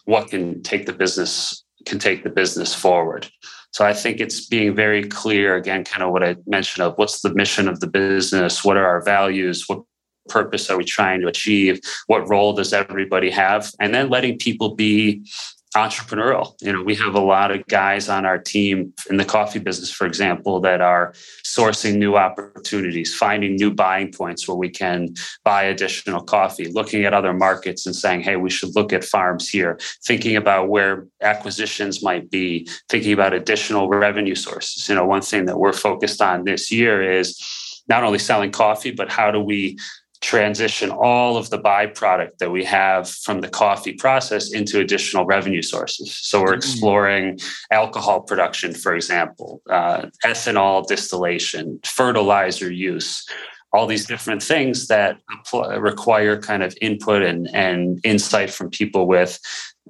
Speaker 3: what can take the business can take the business forward. So i think it's being very clear again kind of what i mentioned of what's the mission of the business what are our values what purpose are we trying to achieve what role does everybody have and then letting people be entrepreneurial. You know, we have a lot of guys on our team in the coffee business, for example, that are sourcing new opportunities, finding new buying points where we can buy additional coffee, looking at other markets and saying, hey, we should look at farms here, thinking about where acquisitions might be, thinking about additional revenue sources. You know, one thing that we're focused on this year is not only selling coffee, but how do we transition all of the byproduct that we have from the coffee process into additional revenue sources. So we're mm. exploring alcohol production, for example, uh, ethanol distillation, fertilizer use, all these different things that require kind of input and, and insight from people with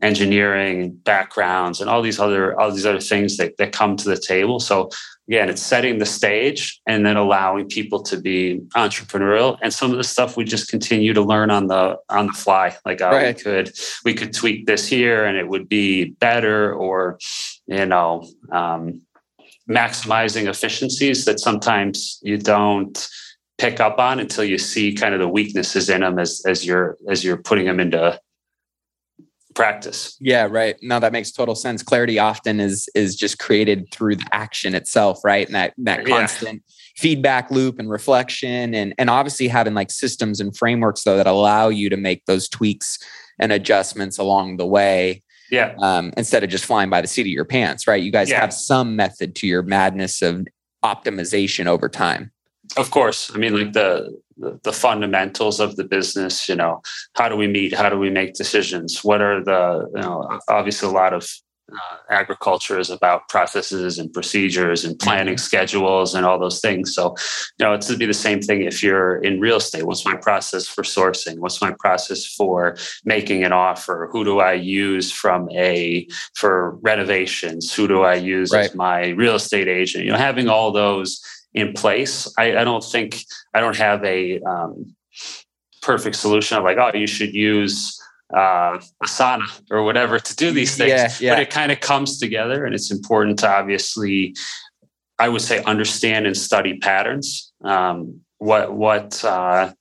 Speaker 3: engineering backgrounds and all these other all these other things that, that come to the table. So again, it's setting the stage and then allowing people to be entrepreneurial. And some of the stuff we just continue to learn on the on the fly. Like uh, right. we could we could tweak this here and it would be better, or you know, um, maximizing efficiencies that sometimes you don't pick up on until you see kind of the weaknesses in them as as you're as you're putting them into practice.
Speaker 2: Yeah, right. No, that makes total sense. Clarity often is is just created through the action itself, right? And that that constant yeah. feedback loop and reflection and and obviously having like systems and frameworks though that allow you to make those tweaks and adjustments along the way.
Speaker 3: Yeah.
Speaker 2: Um, instead of just flying by the seat of your pants, right? You guys yeah. have some method to your madness of optimization over time.
Speaker 3: Of course. I mean, like the, the, the fundamentals of the business, you know, how do we meet? How do we make decisions? What are the, you know, obviously a lot of uh, agriculture is about processes and procedures and planning mm-hmm. schedules and all those things. So, you know, it's to be the same thing if you're in real estate. What's my process for sourcing? What's my process for making an offer? Who do I use from a for renovations? Who do I use right. as my real estate agent? You know, having all those in place, I, I don't think I don't have a um, perfect solution of like, oh, you should use uh, Asana or whatever to do these things. Yeah, yeah. But it kind of comes together, and it's important to obviously, I would say, understand and study patterns. Um, what what uh,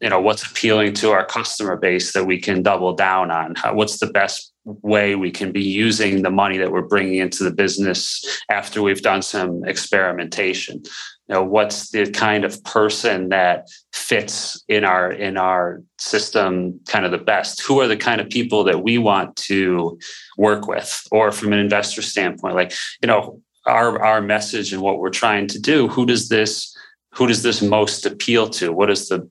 Speaker 3: you know what's appealing to our customer base that we can double down on. How, what's the best way we can be using the money that we're bringing into the business after we've done some experimentation. You know what's the kind of person that fits in our in our system kind of the best? Who are the kind of people that we want to work with? Or from an investor standpoint like you know our our message and what we're trying to do who does this who does this most appeal to? What is the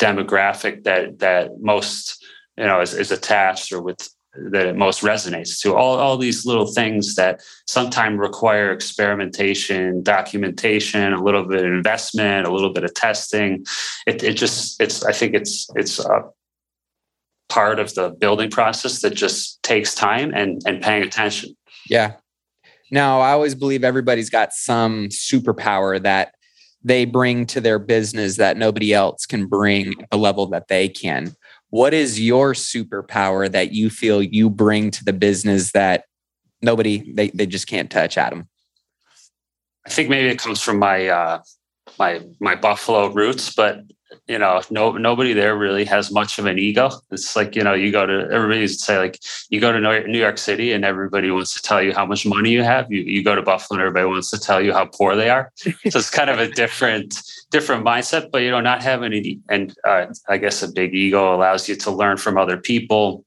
Speaker 3: demographic that that most you know is, is attached or with that it most resonates to. All, all these little things that sometimes require experimentation documentation a little bit of investment a little bit of testing. It, it just it's i think it's it's a part of the building process that just takes time and and paying attention.
Speaker 2: Yeah. Now i always believe everybody's got some superpower that they bring to their business that nobody else can bring the level that they can what is your superpower that you feel you bring to the business that nobody they, they just can't touch adam?
Speaker 3: I think maybe it comes from my uh my my buffalo roots but you know, no nobody there really has much of an ego. It's like you know, you go to everybody say like you go to New York City and everybody wants to tell you how much money you have. You you go to Buffalo and everybody wants to tell you how poor they are. so it's kind of a different different mindset. But you know, not having any and uh, I guess a big ego allows you to learn from other people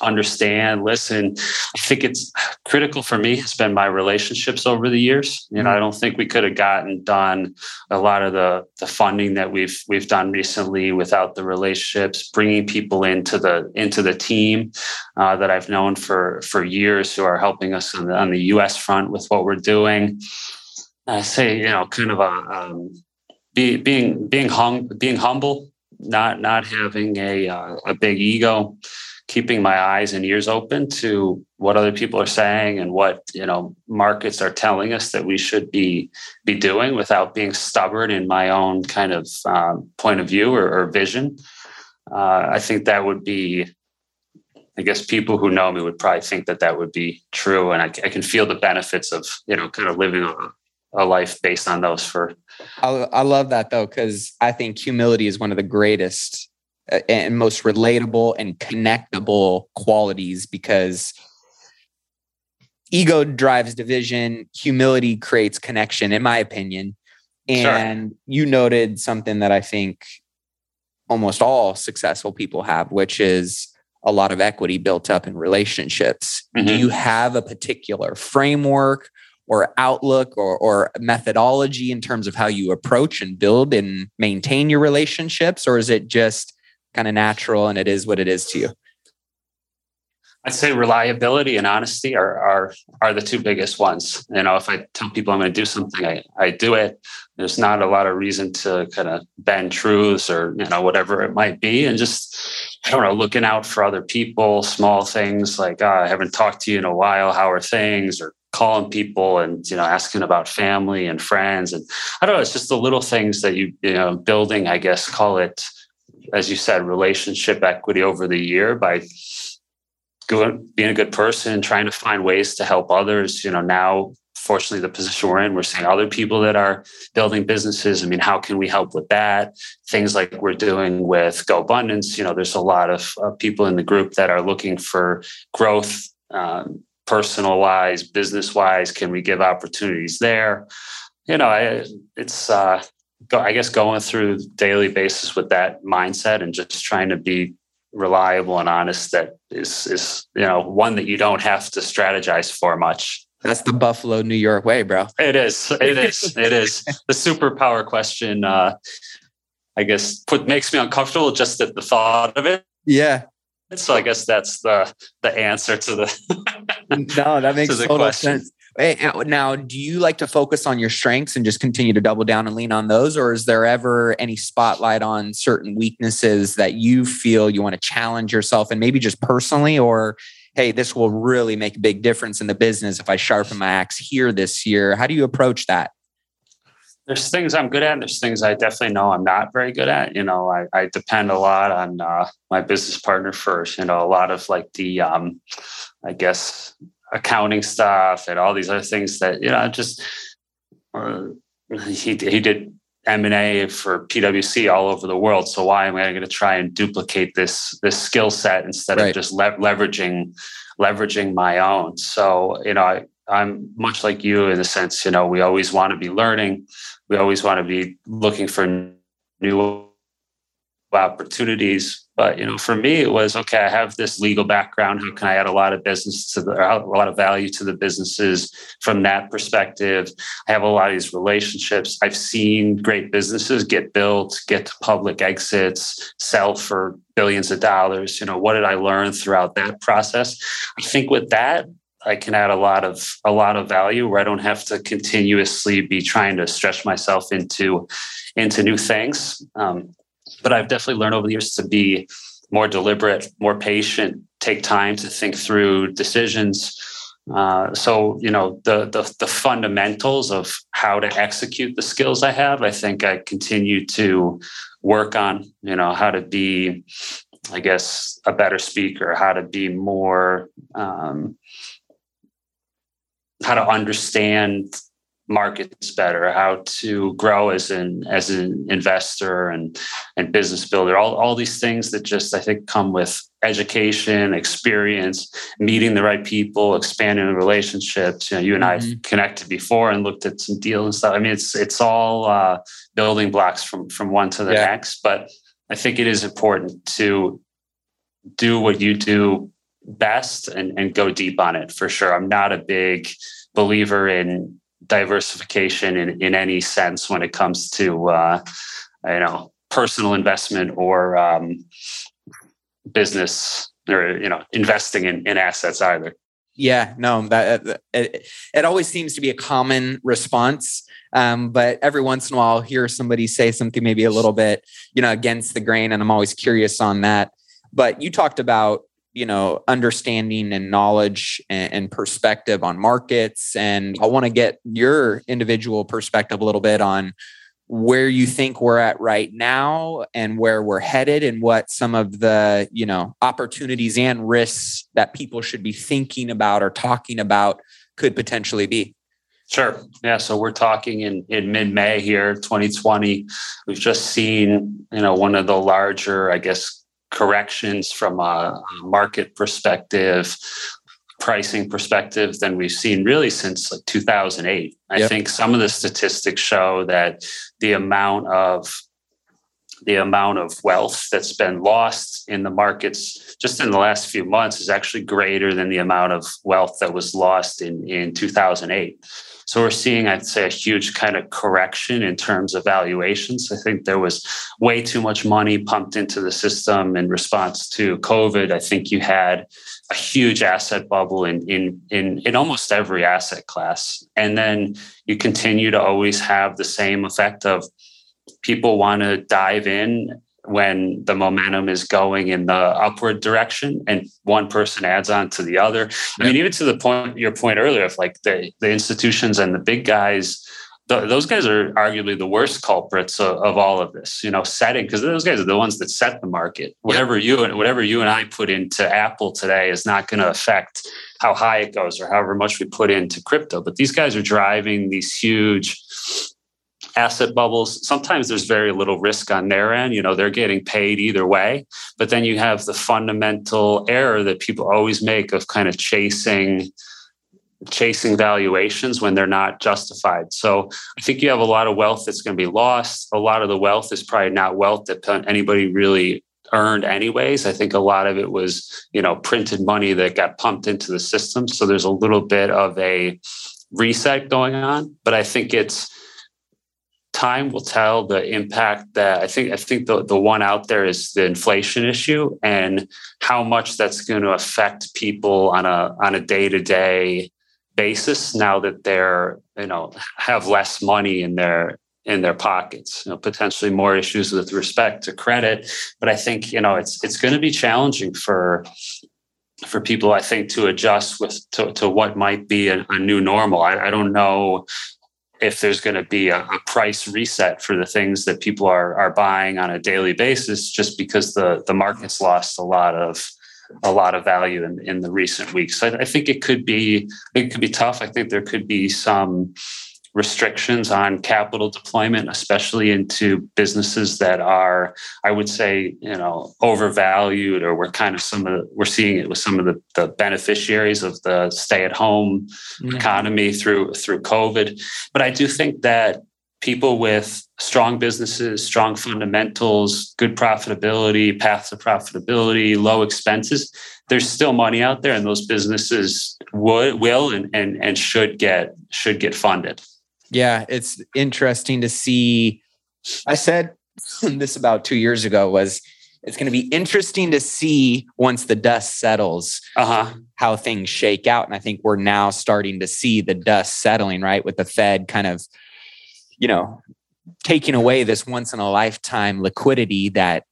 Speaker 3: understand, listen. I think it's critical for me has been my relationships over the years. You know, I don't think we could have gotten done a lot of the the funding that we've we've done recently without the relationships, bringing people into the into the team uh, that I've known for for years who are helping us on the, on the U.S. front with what we're doing. I say, you know, kind of a um, be, being being hung being humble, not not having a uh, a big ego keeping my eyes and ears open to what other people are saying and what you know markets are telling us that we should be be doing without being stubborn in my own kind of um, point of view or, or vision. Uh, I think that would be. I guess people who know me would probably think that that would be true, and I, I can feel the benefits of you know kind of living a, a life based on those. For
Speaker 2: I, I love that though, because I think humility is one of the greatest and most relatable and connectable qualities because ego drives division, humility creates connection, in my opinion. And sure. you noted something that I think almost all successful people have, which is a lot of equity built up in relationships. Mm-hmm. Do you have a particular framework or outlook or, or methodology in terms of how you approach and build and maintain your relationships? Or is it just kind of natural and it is what it is to you?
Speaker 3: I'd say reliability and honesty are are are the two biggest ones. You know, if I tell people I'm going to do something, I I do it. There's not a lot of reason to kind of bend truths or you know whatever it might be, and just I don't know, looking out for other people, small things like oh, I haven't talked to you in a while. How are things? Or calling people and you know asking about family and friends, and I don't know. It's just the little things that you you know building. I guess call it as you said, relationship equity over the year by being a good person, trying to find ways to help others. You know, now, fortunately, the position we're in, we're seeing other people that are building businesses. I mean, how can we help with that? Things like we're doing with GoBundance. You know, there's a lot of uh, people in the group that are looking for growth. Um, personal wise business wise can we give opportunities there you know I, it's uh, I guess going through daily basis with that mindset and just trying to be reliable and honest that is is you know one that you don't have to strategize for much.
Speaker 2: That's the Buffalo, New York way, bro.
Speaker 3: It is. It is. it is. The superpower question, uh, I guess, put makes me uncomfortable just at the thought of it.
Speaker 2: Yeah.
Speaker 3: So I guess that's the the answer to
Speaker 2: the no, that makes total question. sense. Now, do you like to focus on your strengths and just continue to double down and lean on those? Or is there ever any spotlight on certain weaknesses that you feel you want to challenge yourself and maybe just personally? Or, hey, this will really make a big difference in the business if I sharpen my axe here this year? How do you approach that?
Speaker 3: There's things I'm good at, there's things I definitely know I'm not very good at. You know, I, I depend a lot on uh, my business partner first. You know, a lot of like the, um, I guess, accounting stuff and all these other things that you know just uh, he he did M and A for PwC all over the world. So why am I going to try and duplicate this this skill set instead right. of just le- leveraging leveraging my own? So you know, I, I'm much like you in the sense, you know, we always want to be learning, we always want to be looking for new opportunities. But you know, for me, it was okay. I have this legal background. How can I add a lot of business to the a lot of value to the businesses from that perspective? I have a lot of these relationships. I've seen great businesses get built, get to public exits, sell for billions of dollars. You know, what did I learn throughout that process? I think with that, I can add a lot of a lot of value where I don't have to continuously be trying to stretch myself into into new things. Um, but I've definitely learned over the years to be more deliberate, more patient, take time to think through decisions. Uh, so you know the, the, the fundamentals of how to execute the skills I have, I think I continue to work on. You know how to be, I guess, a better speaker, how to be more, um, how to understand markets better, how to grow as an as an investor and and business builder. All all these things that just I think come with education, experience, meeting the right people, expanding the relationships. You know, you and mm-hmm. I connected before and looked at some deals and stuff. I mean, it's it's all uh, building blocks from from one to the yeah. next. But I think it is important to do what you do best and, and go deep on it for sure. I'm not a big believer in diversification in, in any sense when it comes to uh, you know personal investment or um, business or you know investing in, in assets either.
Speaker 2: Yeah no that it, it always seems to be a common response um, but every once in a while I'll hear somebody say something maybe a little bit you know against the grain and i'm always curious on that. But you talked about you know understanding and knowledge and, perspective on markets and i want to get your individual perspective a little bit on where you think we're at right now and where we're headed and what some of the you know opportunities and risks that people should be thinking about or talking about could potentially be
Speaker 3: Sure. Yeah. So we're talking in, in mid May here, 2020. We've just seen, you know, one of the larger, I guess, corrections from a market perspective, pricing perspective than we've seen really since like 2008. I yep. think some of the statistics show that the amount of the amount of wealth that's been lost in the markets just in the last few months is actually greater than the amount of wealth that was lost in, in 2008. So we're seeing, I'd say, a huge kind of correction in terms of valuations. I think there was way too much money pumped into the system in response to COVID. I think you had a huge asset bubble in in in, in almost every asset class. And then you continue to always have the same effect of people want to dive in when the momentum is going in the upward direction and one person adds on to the other. I mean, even to the point, your point earlier of like the, the institutions and the big guys, the, those guys are arguably the worst culprits of, of all of this, you know, setting, because those guys are the ones that set the market. Whatever you and whatever you and I put into Apple today is not going to affect how high it goes or however much we put into crypto. But these guys are driving these huge asset bubbles sometimes there's very little risk on their end you know they're getting paid either way. But then you have the fundamental error that people always make of kind of chasing chasing valuations when they're not justified. So i think you have a lot of wealth that's going to be lost. A lot of the wealth is probably not wealth that anybody really earned anyways. I think a lot of it was you know printed money that got pumped into the system. So there's a little bit of a reset going on. But i think it's time will tell the impact that I think I think the, the one out there is the inflation issue and how much that's going to affect people on a on a day-to-day basis now that they're you know have less money in their in their pockets. You know, potentially more issues with respect to credit but i think you know it's it's going to be challenging for for people i think to adjust with to, to what might be a, a new normal. I, I, don't know if there's going to be a, a, price reset for the things that people are are buying on a daily basis just because the the market's lost a lot of a lot of value in, in the recent weeks. So I, I think it could be it could be tough. I think there could be some restrictions on capital deployment, especially into businesses that are, I would say, you know, overvalued, or we're kind of some of the, we're seeing it with some of the, the beneficiaries of the stay-at-home mm-hmm. economy through through COVID. But I do think that people with strong businesses, strong fundamentals, good profitability, paths to profitability, low expenses, there's still money out there and those businesses would will and, and, and should get should get funded.
Speaker 2: Yeah, it's interesting to see. I said this about two years ago was it's going to be interesting to see once the dust settles uh-huh. how things shake out. And I think we're now starting to see the dust settling, right? With the Fed kind of, you know, taking away this once in a lifetime liquidity that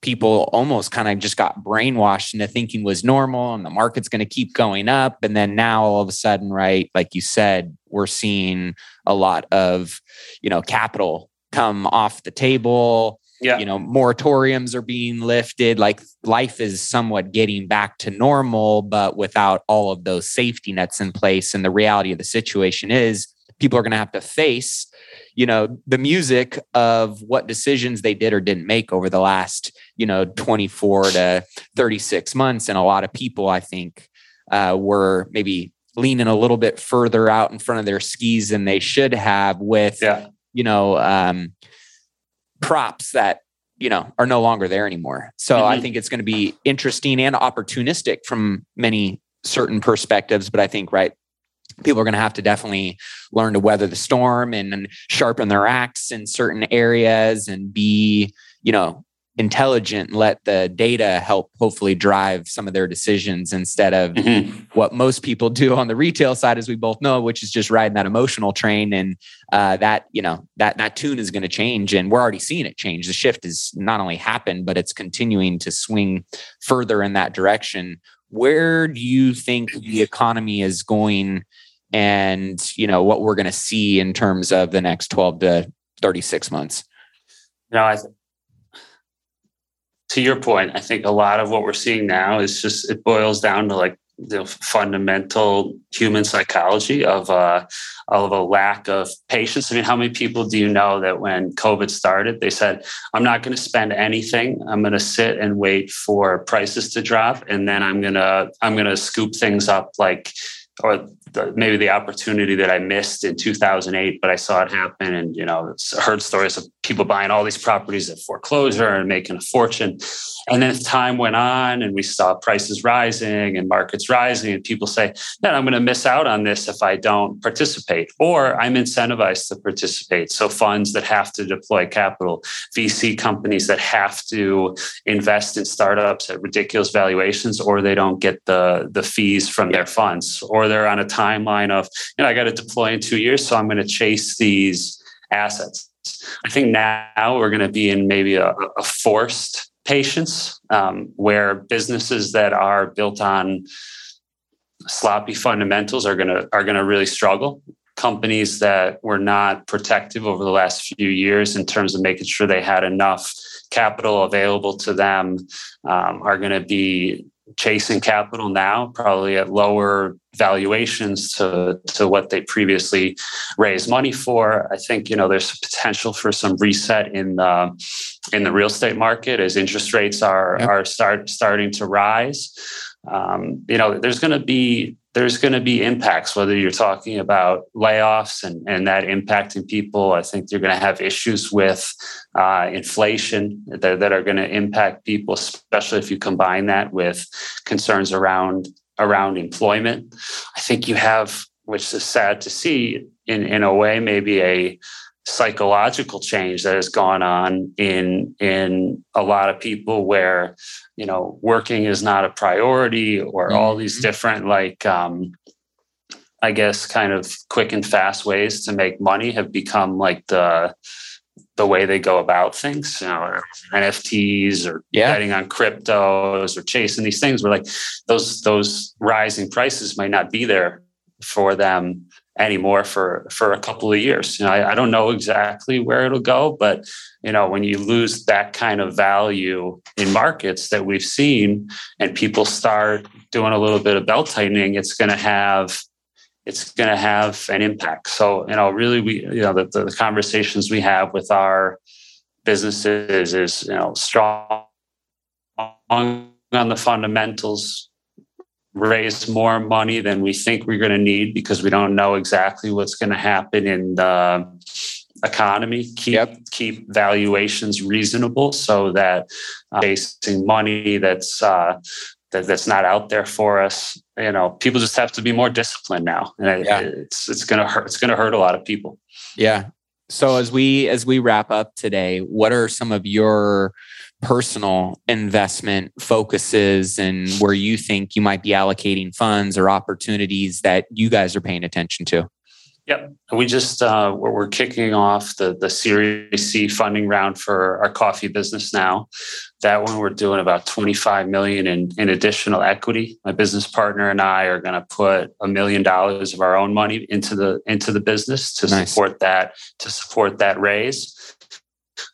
Speaker 2: people almost kind of just got brainwashed into thinking was normal and the market's going to keep going up. And then now all of a sudden, right, like you said, we're seeing a lot of, you know, capital come off the table. Yeah. You know, moratoriums are being lifted. Like life is somewhat getting back to normal, but without all of those safety nets in place. And the reality of the situation is people are going to have to face you know the music of what decisions they did or didn't make over the last you know 24 to 36 months and a lot of people i think uh, were maybe leaning a little bit further out in front of their skis than they should have with yeah. you know um, props that you know are no longer there anymore so mm-hmm. i think it's going to be interesting and opportunistic from many certain perspectives but i think right people are going to have to definitely learn to weather the storm and, and, sharpen their axe in certain areas and be you know intelligent and let the data help hopefully drive some of their decisions instead of mm-hmm. what most people do on the retail side as we both know which is just riding that emotional train and uh, that you know that that tune is going to change and we're already seeing it change the shift has not only happened but it's continuing to swing further in that direction where do you think the economy is going and you know what we're going to see in terms of the next 12 to 36 months
Speaker 3: no I th- to your point i think a lot of what we're seeing now is just it boils down to like the fundamental human psychology of uh, of a lack of patience. I mean, how many people do you know that when COVID started, they said, "I'm not going to spend anything. I'm going to sit and wait for prices to drop, and then I'm gonna I'm gonna scoop things up like or maybe the opportunity that I missed in 2008, but I saw it happen and, you know, heard stories of people buying all these properties at foreclosure and making a fortune. And then as time went on and we saw prices rising and markets rising and people say, "Man, I'm going to miss out on this if I don't participate or I'm incentivized to participate. So funds that have to deploy capital, VC companies that have to invest in startups at ridiculous valuations or they don't get the, the fees from their funds or they're on a timeline of, you know, I got to deploy in two years. So I'm going to chase these assets. I think now we're going to be in maybe a, a forced patience um, where businesses that are built on sloppy fundamentals are going to are going to really struggle companies that were not protective over the last few years in terms of making sure they had enough capital available to them um, are going to be chasing capital now, probably at lower valuations to, to what they previously raised money for. I think you know there's potential for some reset in the in the real estate market as interest rates are yep. are start starting to rise. Um, you know, there's going to be there's going to be impacts whether you're talking about layoffs and, and that impacting people. I think you're going to have issues with uh, inflation that, that are going to impact people especially if you combine that with concerns around around employment. I think you have which is sad to see in, in a way maybe a psychological change that has gone on in in a lot of people where you know working is not a priority or all these mm-hmm. different like um i guess kind of quick and fast ways to make money have become like the the way they go about things, you know, NFTs or yeah. betting on cryptos or chasing these things where like those those rising prices might not be there for them anymore for for a couple of years. You know, I, I don't know exactly where it'll go, but you know, when you lose that kind of value in markets that we've seen, and people start doing a little bit of belt tightening, it's going to have it's going to have an impact. So, you know, really, we, you know, the, the conversations we have with our businesses is, you know, strong on the fundamentals, raise more money than we think we're going to need because we don't know exactly what's going to happen in the economy. Keep yep. keep valuations reasonable so that uh, chasing money that's uh, that, that's not out there for us. You know, people just have to be more disciplined now, and yeah. it's it's gonna hurt. It's gonna hurt a lot of people.
Speaker 2: Yeah. So as we as we wrap up today, what are some of your personal investment focuses and where you think you might be allocating funds or opportunities that you guys are paying attention to?
Speaker 3: Yep, we just uh, we're kicking off the the Series C funding round for our coffee business now. That one we're doing about twenty five million in in additional equity. My business partner and I are going to put a million dollars of our own money into the into the business to nice. support that to support that raise.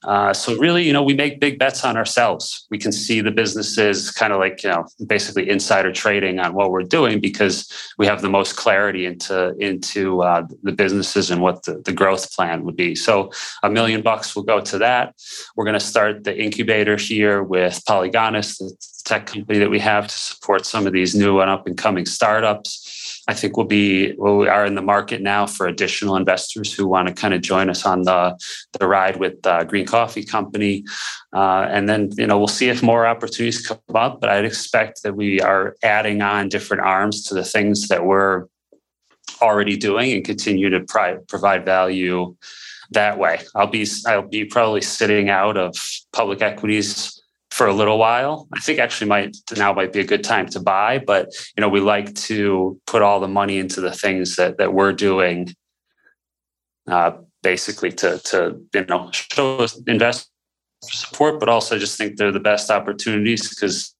Speaker 3: Uh, so really, you know, we make big bets on ourselves. We can see the businesses kind of like, you know, basically insider trading on what we're doing because we have the most clarity into into uh, the businesses and what the, the growth plan would be. So a million bucks will go to that. We're going to start the incubator here with Polygonus, the tech company that we have to support some of these new and up and coming startups. I think we'll be well, we are in the market now for additional investors who want to kind of join us on the the ride with uh, Green Coffee Company, uh, and then you know we'll see if more opportunities come up. But I'd expect that we are adding on different arms to the things that we're already doing and continue to pri- provide value that way. I'll be I'll be probably sitting out of public equities for a little while. I think actually might now might be a good time to buy, but you know, we like to put all the money into the things that that we're doing uh, basically to to you know show invest support, but also just think they're the best opportunities because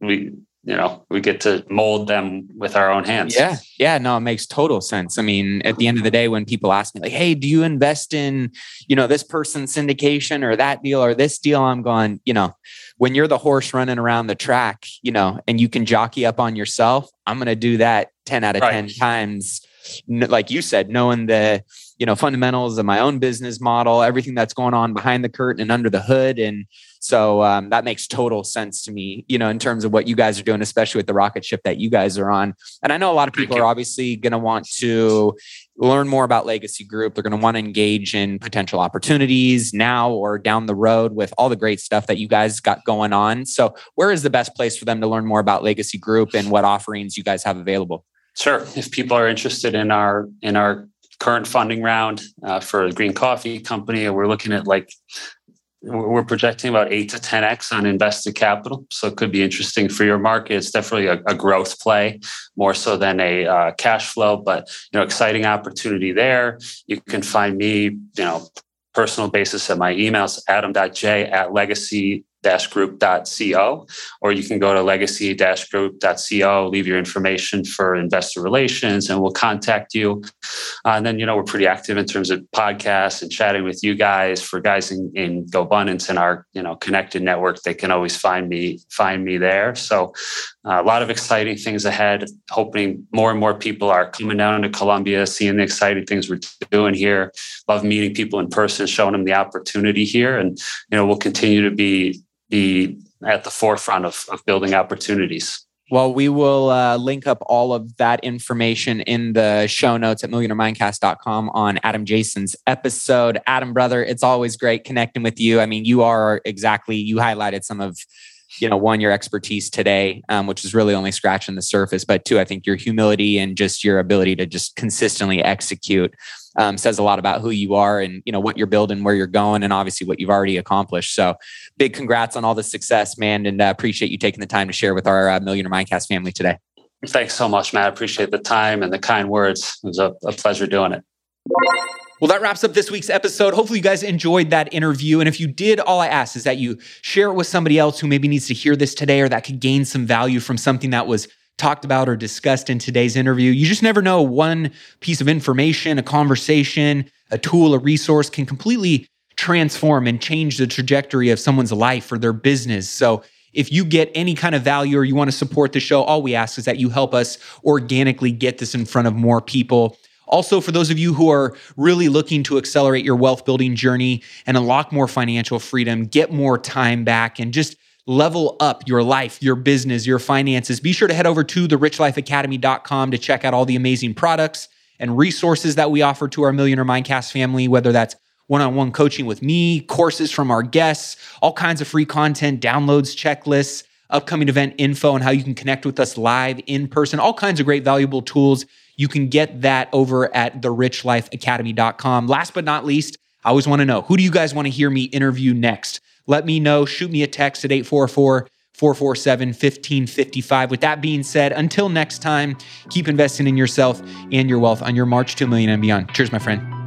Speaker 3: we you know we get to mold them with our own hands.
Speaker 2: Yeah. Yeah no it makes total sense. I mean at the end of the day when people ask me like hey do you invest in you know this person's syndication or that deal or this deal? I'm going you know when you're the horse running around the track you know and you can jockey up on yourself i'm going to do that 10 out of right. 10 times like you said knowing the you know fundamentals of my own business model everything that's going on behind the curtain and under the hood and so um, that makes total sense to me, you know, in terms of what you guys are doing, especially with the rocket ship that you guys are on. And I know a lot of people are obviously going to want to learn more about Legacy Group. They're going to want to engage in potential opportunities now or down the road with all the great stuff that you guys got going on. So, where is the best place for them to learn more about Legacy Group and what offerings you guys have available?
Speaker 3: Sure. If people are interested in our in our current funding round uh, for a green coffee company, we're looking at like we're projecting about eight to 10x on invested capital. So it could be interesting for your market. It's definitely a, a growth play more so than a uh, cash flow, but you know, exciting opportunity there. You can find me, you know, personal basis at my emails, adam.j at legacy group.co, or you can go to legacy group.co, leave your information for investor relations, and we'll contact you. Uh, and then, you know, we're pretty active in terms of podcasts and chatting with you guys. For guys in, in GoBundance and our, you know, connected network, they can always find me, find me there. So uh, a lot of exciting things ahead. Hoping more and more people are coming down to Colombia, seeing the exciting things we're doing here. Love meeting people in person, showing them the opportunity here, and you know we'll continue to be be at the forefront of, of building opportunities.
Speaker 2: Well, we will uh, link up all of that information in the show notes at millionairemindcast.com on Adam Jason's episode. Adam, brother, it's always great connecting with you. I mean, you are exactly, you highlighted some of you know, one, your expertise today, um, which is really only scratching the surface, but two, I think your humility and just your ability to just consistently execute um, says a lot about who you are and you know what you're building, where you're going, and obviously what you've already accomplished. So, big congrats on all the success, man, and uh, appreciate you taking the time to share with our uh, Millionaire Mindcast family today.
Speaker 3: Thanks so much, Matt. I appreciate the time and the kind words. It was a, a pleasure doing it.
Speaker 2: Well, that wraps up this week's episode. Hopefully, you guys enjoyed that interview. And if you did, all I ask is that you share it with somebody else who maybe needs to hear this today or that could gain some value from something that was talked about or discussed in today's interview. You just never know. One piece of information, a conversation, a tool, a resource can completely transform and change the trajectory of someone's life or their business. So, if you get any kind of value or you want to support the show, all we ask is that you help us organically get this in front of more people. Also, for those of you who are really looking to accelerate your wealth building journey and unlock more financial freedom, get more time back, and just level up your life, your business, your finances, be sure to head over to therichlifeacademy.com to check out all the amazing products and resources that we offer to our Millionaire Mindcast family, whether that's one on one coaching with me, courses from our guests, all kinds of free content, downloads, checklists, upcoming event info, and how you can connect with us live in person, all kinds of great, valuable tools you can get that over at therichlifeacademy.com. Last but not least, I always want to know who do you guys want to hear me interview next? Let me know. Shoot me a text at 844 447 1555. With that being said, until next time, keep investing in yourself and your wealth on your march to a million and beyond. Cheers, my friend.